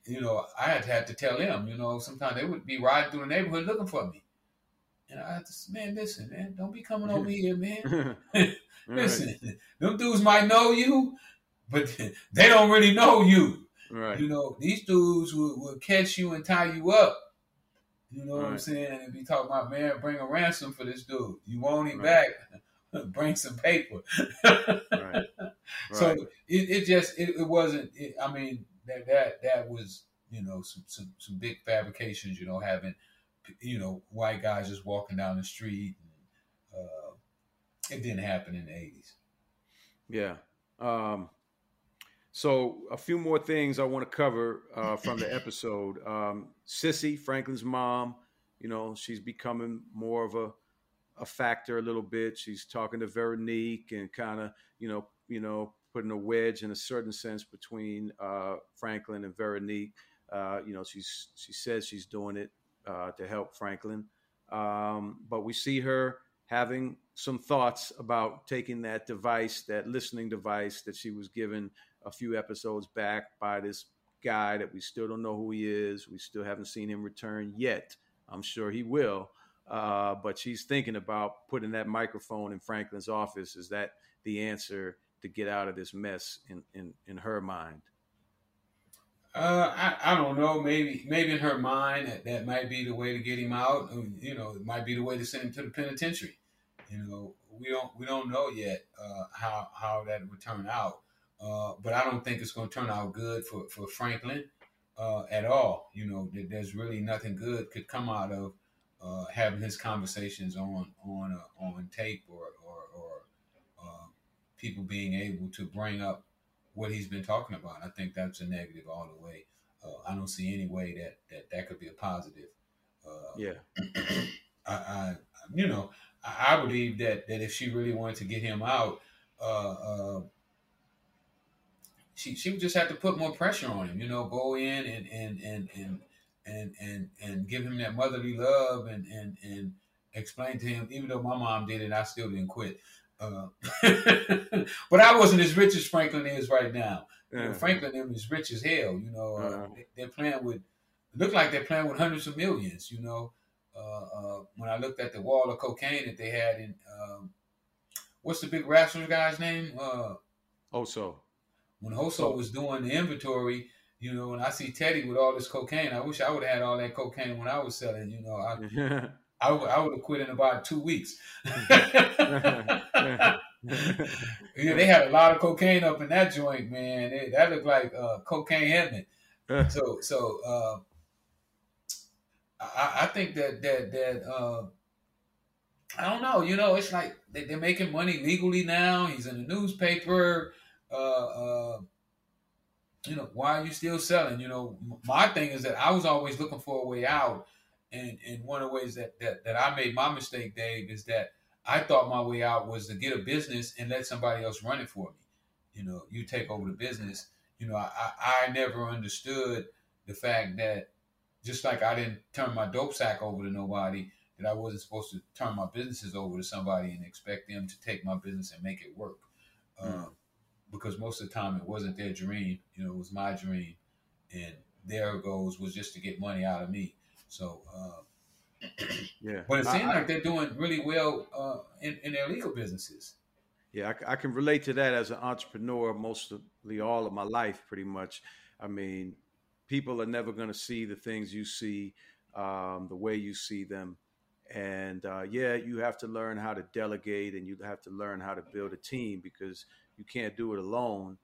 you know, I had to, had to tell them, you know, sometimes they would be riding through the neighborhood looking for me. And I to man, listen, man, don't be coming over (laughs) here, man. (laughs) listen, right. them dudes might know you, but (laughs) they don't really know you. Right. You know, these dudes will, will catch you and tie you up you know right. what I'm saying? And be talking about, man, bring a ransom for this dude. You want him right. back? bring some paper. right. So it, it just it, it wasn't. It, I mean that that that was you know some, some some big fabrications. You know having you know white guys just walking down the street. And, uh, it didn't happen in the '80s. Yeah. Um, so a few more things I want to cover uh, from the episode. Um, Cissy, Franklin's mom, you know, she's becoming more of a a factor a little bit. She's talking to Veronique and kind of, you know, you know, putting a wedge in a certain sense between uh, Franklin and Veronique. Uh, you know, she's she says she's doing it uh, to help Franklin, um, but we see her having some thoughts about taking that device, that listening device that she was given a few episodes back by this guy that we still don't know who he is. We still haven't seen him return yet. I'm sure he will. Uh, but she's thinking about putting that microphone in Franklin's office. Is that the answer to get out of this mess in, in, in her mind? Uh, I, I don't know. Maybe maybe in her mind that, that might be the way to get him out. You know, it might be the way to send him to the penitentiary. You know, we don't we don't know yet uh, how how that would turn out. Uh, but I don't think it's going to turn out good for for Franklin uh, at all. You know, there's really nothing good could come out of uh, having his conversations on on uh, on tape or or, or uh, people being able to bring up what he's been talking about. I think that's a negative all the way. I don't see any way that that that could be a positive. yeah, (clears throat) I, I you know I believe that that if she really wanted to get him out, uh, uh, she she would just have to put more pressure on him. You know, go in and and and and and and, and give him that motherly love and and and explain to him. Even though my mom did it, I still didn't quit. Uh, (laughs) but I wasn't as rich as Franklin is right now. Yeah. You know, Franklin is rich as hell. You know, uh, uh-huh. they, are playing with. Look like they're playing with hundreds of millions. You know, uh, uh, when I looked at the wall of cocaine that they had in, um, what's the big wrestler guy's name? Uh, Oso. When Oso was doing the inventory, you know, when I see Teddy with all this cocaine, I wish I would have had all that cocaine when I was selling. You know, I, (laughs) I would I would have quit in about two weeks. (laughs) yeah, they had a lot of cocaine up in that joint, man. It, that looked like uh, cocaine heaven. (laughs) so so uh, I, I think that that that uh, I don't know. You know, it's like they, are making money legally now. He's in the newspaper. Uh, uh, you know, why are you still selling? You know, my thing is that I was always looking for a way out, and and one of the ways that that, that I made my mistake, Dave, is that I thought my way out was to get a business and let somebody else run it for me. You know, you take over the business. You know, I, I never understood the fact that just like I didn't turn my dope sack over to nobody, that I wasn't supposed to turn my businesses over to somebody and expect them to take my business and make it work. Mm. Um, because most of the time it wasn't their dream, you know, it was my dream, and their goals was just to get money out of me. So, uh, yeah, but it seems like they're doing really well uh, in, in their legal businesses. Yeah, I, I, can relate to that as an entrepreneur mostly all of my life, pretty much. I mean, people are never going to see the things you see um, the way you see them. And uh, yeah, you have to learn how to delegate and you have to learn how to build a team because you can't do it alone.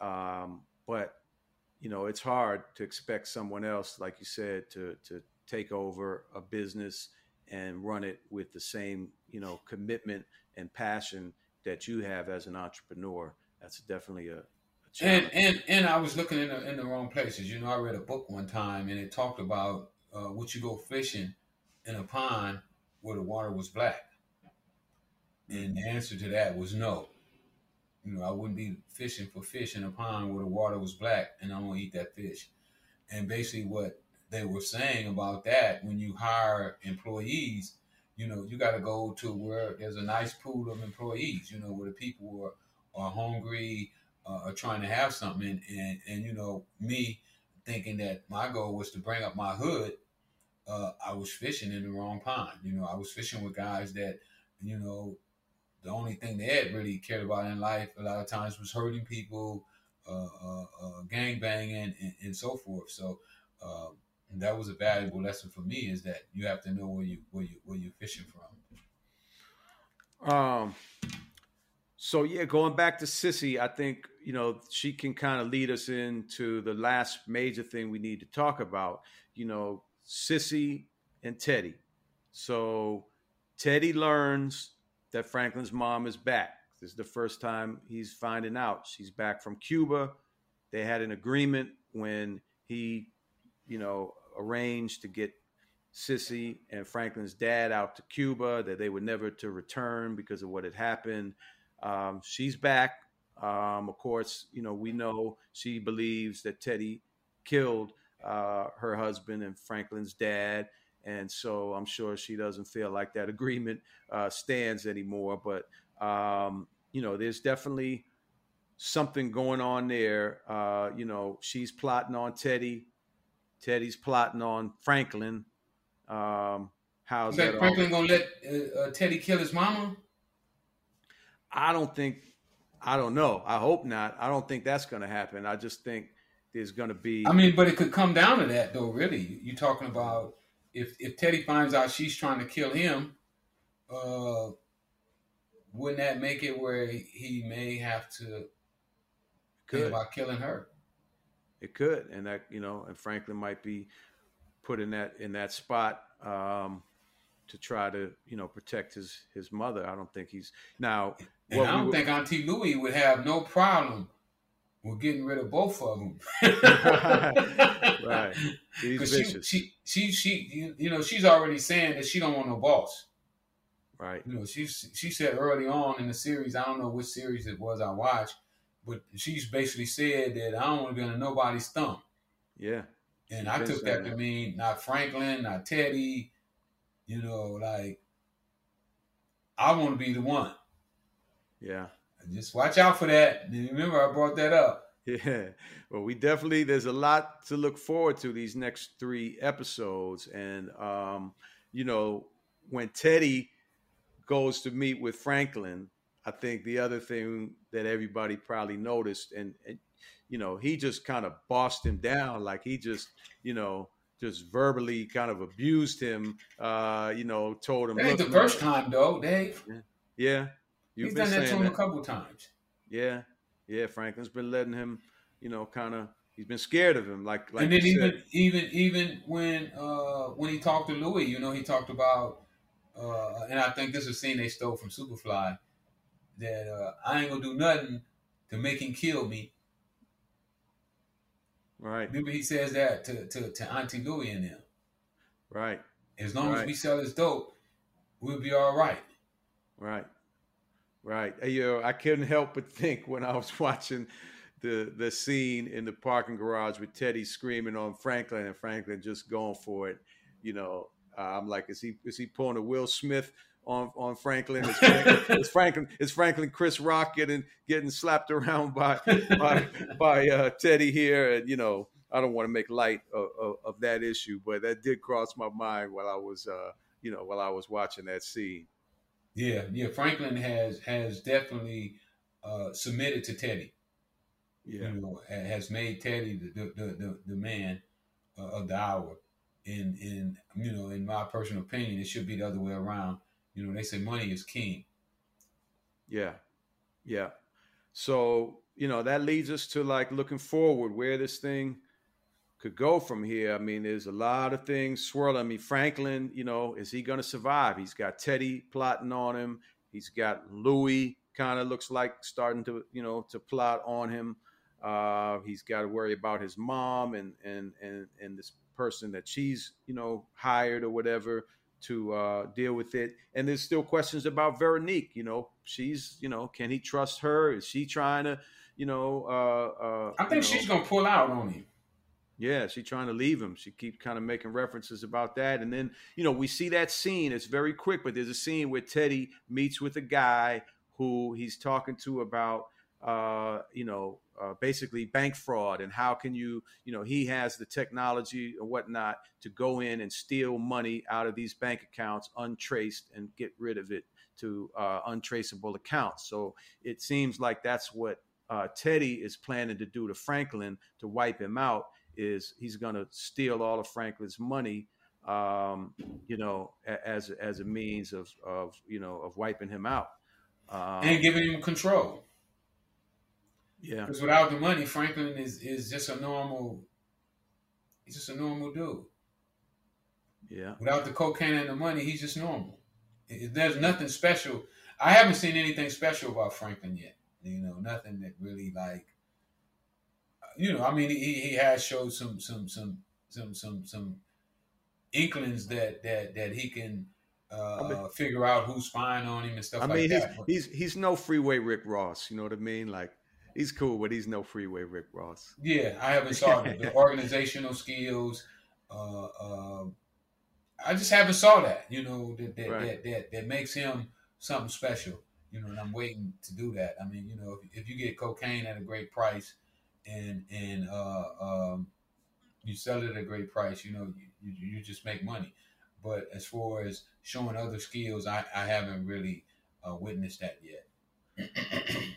Um, but you know, it's hard to expect someone else, like you said, to to take over a business and run it with the same you know commitment and passion that you have as an entrepreneur. That's definitely a, and and and I was looking in the in the wrong places. You know, I read a book one time and it talked about uh, would you go fishing in a pond where the water was black, and the answer to that was no. You know, I wouldn't be fishing for fish in a pond where the water was black, and I'm gonna eat that fish. And basically, what they were saying about that, when you hire employees, you know, you got to go to where there's a nice pool of employees. You know, where the people are are hungry uh, are trying to have something, and, and, and you know me thinking that my goal was to bring up my hood. Uh, I was fishing in the wrong pond. You know, I was fishing with guys that, you know, the only thing they had really cared about in life a lot of times was hurting people, uh, uh, uh gang banging, and, and, so forth. So um, that was a valuable lesson for me is that you have to know where you where you where you're fishing from. Um, so yeah, going back to Cissy, I think you know she can kind of lead us into the last major thing we need to talk about. You know, Cissy and Teddy. So Teddy learns that Franklin's mom is back. This is the first time he's finding out she's back from Cuba. They had an agreement when he, you know, arranged to get Cissy and Franklin's dad out to Cuba that they were never to return because of what had happened. Um, she's back. Um, of course, you know, we know she believes that Teddy killed uh, her husband and Franklin's dad. And so I'm sure she doesn't feel like that agreement uh, stands anymore. But, um, you know, there's definitely something going on there. Uh, you know, she's plotting on Teddy. Teddy's plotting on Franklin. Um, how's that? Franklin all? gonna let uh, uh, Teddy kill his mama? I don't think, I don't know. I hope not. I don't think that's going to happen. I just think there's going to be. I mean, but it could come down to that, though. Really, you're talking about if if Teddy finds out she's trying to kill him, uh, wouldn't that make it where he may have to could. think about killing her? It could, and that you know, and Franklin might be put in that in that spot um, to try to you know protect his his mother. I don't think he's now. And I don't we, think Auntie Louie would have no problem with getting rid of both of them. (laughs) right. (laughs) He's vicious. She, she, she, she, you know, she's already saying that she don't want no boss. Right. You know, she she said early on in the series, I don't know which series it was I watched, but she's basically said that I don't want to be on nobody's thumb. Yeah. And I took that, that to mean not Franklin, not Teddy, you know, like I want to be the one. Yeah. Just watch out for that. Remember, I brought that up. (laughs) Yeah. Well, we definitely there's a lot to look forward to these next three episodes, and um, you know, when Teddy goes to meet with Franklin, I think the other thing that everybody probably noticed, and, and you know, he just kind of bossed him down, like he just, you know, just verbally kind of abused him. Uh, you know, told him. That ain't the first time though, Dave. Yeah, yeah. You've He's done that to him that. a couple times. Yeah, yeah. Franklin's been letting him, you know, kind of. He's been scared of him, like. like and then even said. even even when uh when he talked to Louie, you know, he talked about, uh and I think this is a scene they stole from Superfly, that uh, I ain't gonna do nothing to make him kill me. Right. Remember he says that to to, to Auntie Louie and them. Right. As long right. as we sell his dope, we'll be all right. Right. Right. You know, I couldn't help but think when I was (laughs) watching the the scene in the parking garage with Teddy screaming on Franklin and Franklin just going for it. You know, uh, I'm like, is he is he pulling a Will Smith on on Franklin? It's Franklin is Franklin, is Franklin Chris Rock getting getting slapped around by by by uh, Teddy here? And you know, I don't want to make light of, of, of, that issue, but that did cross my mind while I was uh, you know while I was watching that scene. Yeah, yeah. Franklin has has definitely uh, submitted to Teddy. Yeah, you know, has made Teddy the the the, the man uh, of the hour. In in you know, in my personal opinion, it should be the other way around. You know, they say money is king. Yeah, yeah. So you know that leads us to like looking forward, where this thing could go from here. I mean, there's a lot of things swirling. I mean, Franklin, you know, is he going to survive? He's got Teddy plotting on him. He's got Louie kind of looks like starting to, you know, to plot on him. Uh, he's got to worry about his mom and and and and this person that she's, you know, hired or whatever to uh, deal with it. And there's still questions about Veronique. You know, she's, you know, can he trust her? Is she trying to, you know? Uh, uh, I think she's gonna pull out on him. Yeah, she's trying to leave him. She keeps kind of making references about that. And then, you know, we see that scene. It's very quick, but there's a scene where Teddy meets with a guy who he's talking to about, uh, you know, uh, basically bank fraud and how can you, you know, he has the technology and whatnot to go in and steal money out of these bank accounts untraced and get rid of it to uh, untraceable accounts. So it seems like that's what uh, Teddy is planning to do to Franklin to wipe him out is he's going to steal all of Franklin's money, um, you know, as as a means of of you know of wiping him out um, and giving him control. Yeah, because without the money, Franklin is is just a normal. He's just a normal dude. Yeah. Without the cocaine and the money, he's just normal. There's nothing special. I haven't seen anything special about Franklin yet. You know, nothing that really like you know, I mean, he, he has showed some some some some some some inklings that that that he can uh, I mean, figure out who's spying on him and stuff I like mean, that. He's, he's he's no freeway Rick Ross. You know what I mean? Like he's cool, but he's no freeway Rick Ross. Yeah, I haven't saw the, the (laughs) organizational skills. Uh, uh, I just haven't saw that. You know that that, right. that that that makes him something special. You know, and I'm waiting to do that. I mean, you know, if, if you get cocaine at a great price and and uh, um, you sell it at a great price, you know, you, you, you, just make money. But as far as showing other skills, I, I haven't really uh, witnessed that yet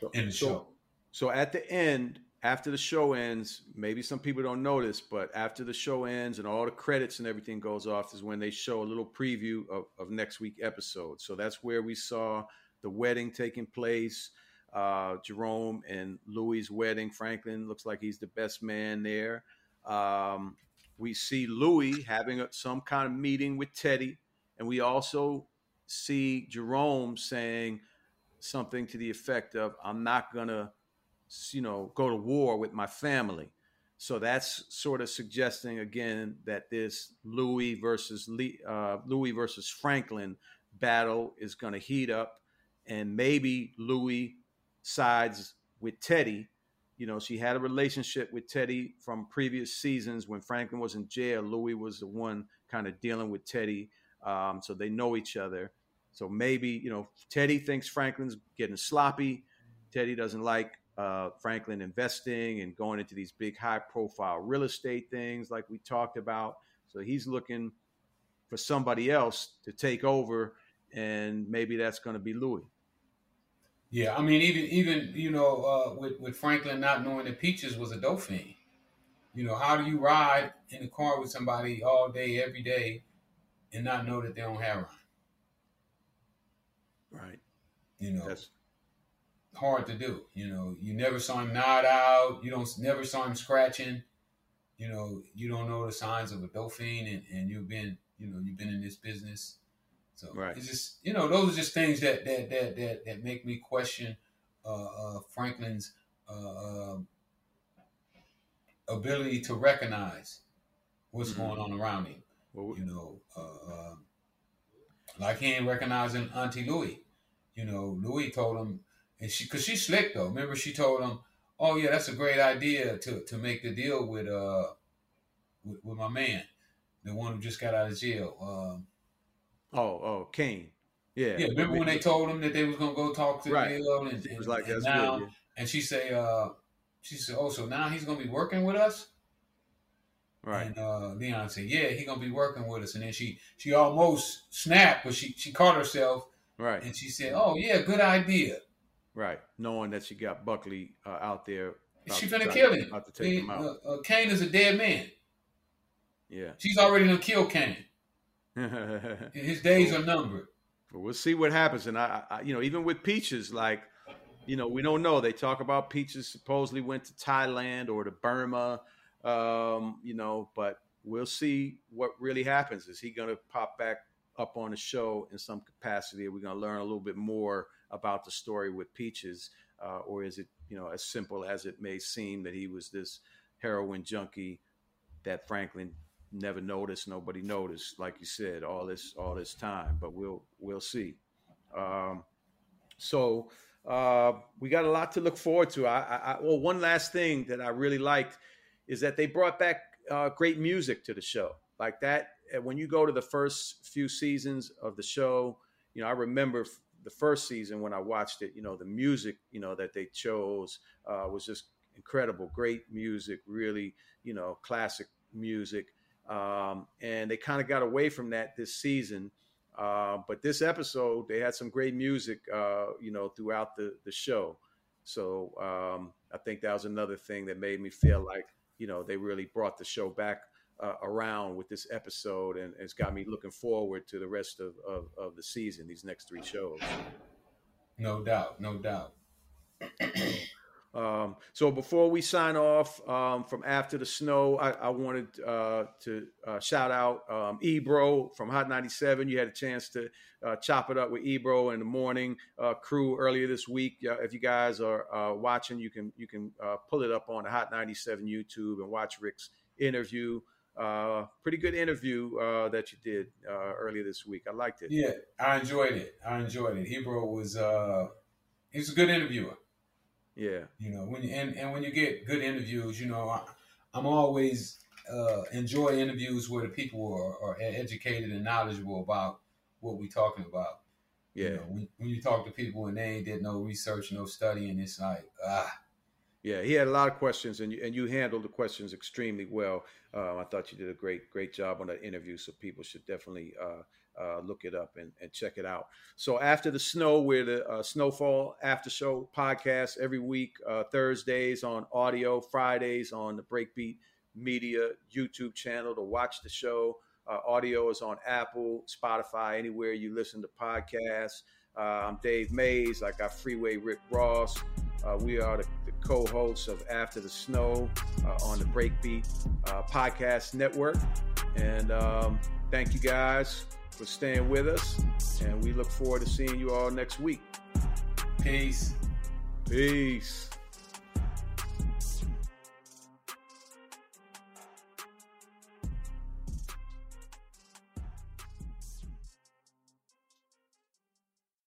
(clears throat) in the so, show. So at the end, after the show ends, maybe some people don't notice, but after the show ends and all the credits and everything goes off is when they show a little preview of, of next week episode. So that's where we saw the wedding taking place. Uh, Jerome and Louie's wedding. Franklin looks like he's the best man there. Um, we see Louie having a, some kind of meeting with Teddy, and we also see Jerome saying something to the effect of, "I'm not gonna." You know, go to war with my family. So that's sort of suggesting again that this Louie versus Lee, uh, Louie versus Franklin battle is going to heat up, and maybe Louie sides with Teddy. You know, she had a relationship with Teddy from previous seasons when Franklin was in jail. Louie was the one kind of dealing with Teddy, um, so they know each other. So maybe you know Teddy thinks Franklin's getting sloppy. Teddy doesn't like uh, Franklin investing and going into these big high profile real estate things like we talked about. So he's looking for somebody else to take over, and maybe that's going to be Louie. Yeah, I mean, even even you know, uh, with with Franklin not knowing that Peaches was a fiend, you know, how do you ride in the car with somebody all day, every day, and not know that they don't have one? Right. You know, that's hard to do. You know, you never saw him nod out. You don't never saw him scratching. You know, you don't know the signs of a dolphin, and, and you've been, you know, you've been in this business. So right. it's just, you know, those are just things that that that that, that make me question uh, uh, Franklin's uh, um, ability to recognize what's mm-hmm. going on around him. Well, you know, uh, um, like he ain't recognizing Auntie Louie. You know, Louie told him and she because she's slick though. Remember, she told him, "Oh yeah, that's a great idea to to make the deal with uh with, with my man, the one who just got out of jail." Um, oh, oh, Kane. Yeah. Yeah. Remember when they told him that they was gonna go talk to right. Bill and, and, was like, and now, good, yeah. and she say, uh, she said, "Oh, so now he's gonna be working with us." Right. And uh, Leon said, "Yeah, he gonna be working with us." And then she she almost snapped, but she she caught herself. Right. And she said, "Oh yeah, good idea." Right, knowing that she got Buckley uh, out there. She's gonna kill him. About to take him out. Uh, uh, Kane is a dead man. Yeah, she's already gonna kill Kane. (laughs) His days are numbered. Well, we'll see what happens, and I, I, you know, even with Peaches, like, you know, we don't know. They talk about Peaches supposedly went to Thailand or to Burma, um, you know, but we'll see what really happens. Is he gonna pop back up on the show in some capacity? Are we gonna learn a little bit more? About the story with Peaches, uh, or is it you know as simple as it may seem that he was this heroin junkie that Franklin never noticed, nobody noticed, like you said, all this all this time. But we'll we'll see. Um, so uh, we got a lot to look forward to. I, I, well, one last thing that I really liked is that they brought back uh, great music to the show. Like that, when you go to the first few seasons of the show, you know, I remember the first season when I watched it, you know, the music, you know, that they chose uh, was just incredible. Great music, really, you know, classic music. Um, and they kind of got away from that this season. Uh, but this episode, they had some great music, uh, you know, throughout the, the show. So um, I think that was another thing that made me feel like, you know, they really brought the show back uh, around with this episode, and it's got me looking forward to the rest of, of, of the season, these next three shows. No doubt, no doubt. um, so before we sign off um, from After the Snow, I, I wanted uh, to uh, shout out um, Ebro from Hot 97. You had a chance to uh, chop it up with Ebro in the morning uh, crew earlier this week. if you guys are uh, watching, you can you can uh, pull it up on the Hot 97 YouTube and watch Rick's interview uh, pretty good interview uh, that you did uh, earlier this week. I liked it. Yeah, I enjoyed it. I enjoyed it. Ebro was uh, he's a good interviewer. Yeah, you know when you, and and when you get good interviews, you know I, am always uh, enjoy interviews where the people are, are, educated and knowledgeable about what we're talking about. Yeah, you know, when, when you talk to people and they ain't did no research, no studying, it's like ah, Yeah, he had a lot of questions, and you, and you handled the questions extremely well. Uh, I thought you did a great great job on that interview. So people should definitely uh, uh, look it up and, and, check it out. So after the snow, we're the uh, Snowfall After Show podcast every week, uh, Thursdays on audio, Fridays on the Breakbeat Media YouTube channel to watch the show. Uh, audio is on Apple, Spotify, anywhere you listen to podcasts. Uh, I'm Dave Mays. I got Freeway Rick Ross. Uh, we are the, the, co-hosts of After the Snow on the Breakbeat Podcast Network. And um, thank you guys for staying with us. And we look forward to seeing you all next week. Peace. Peace.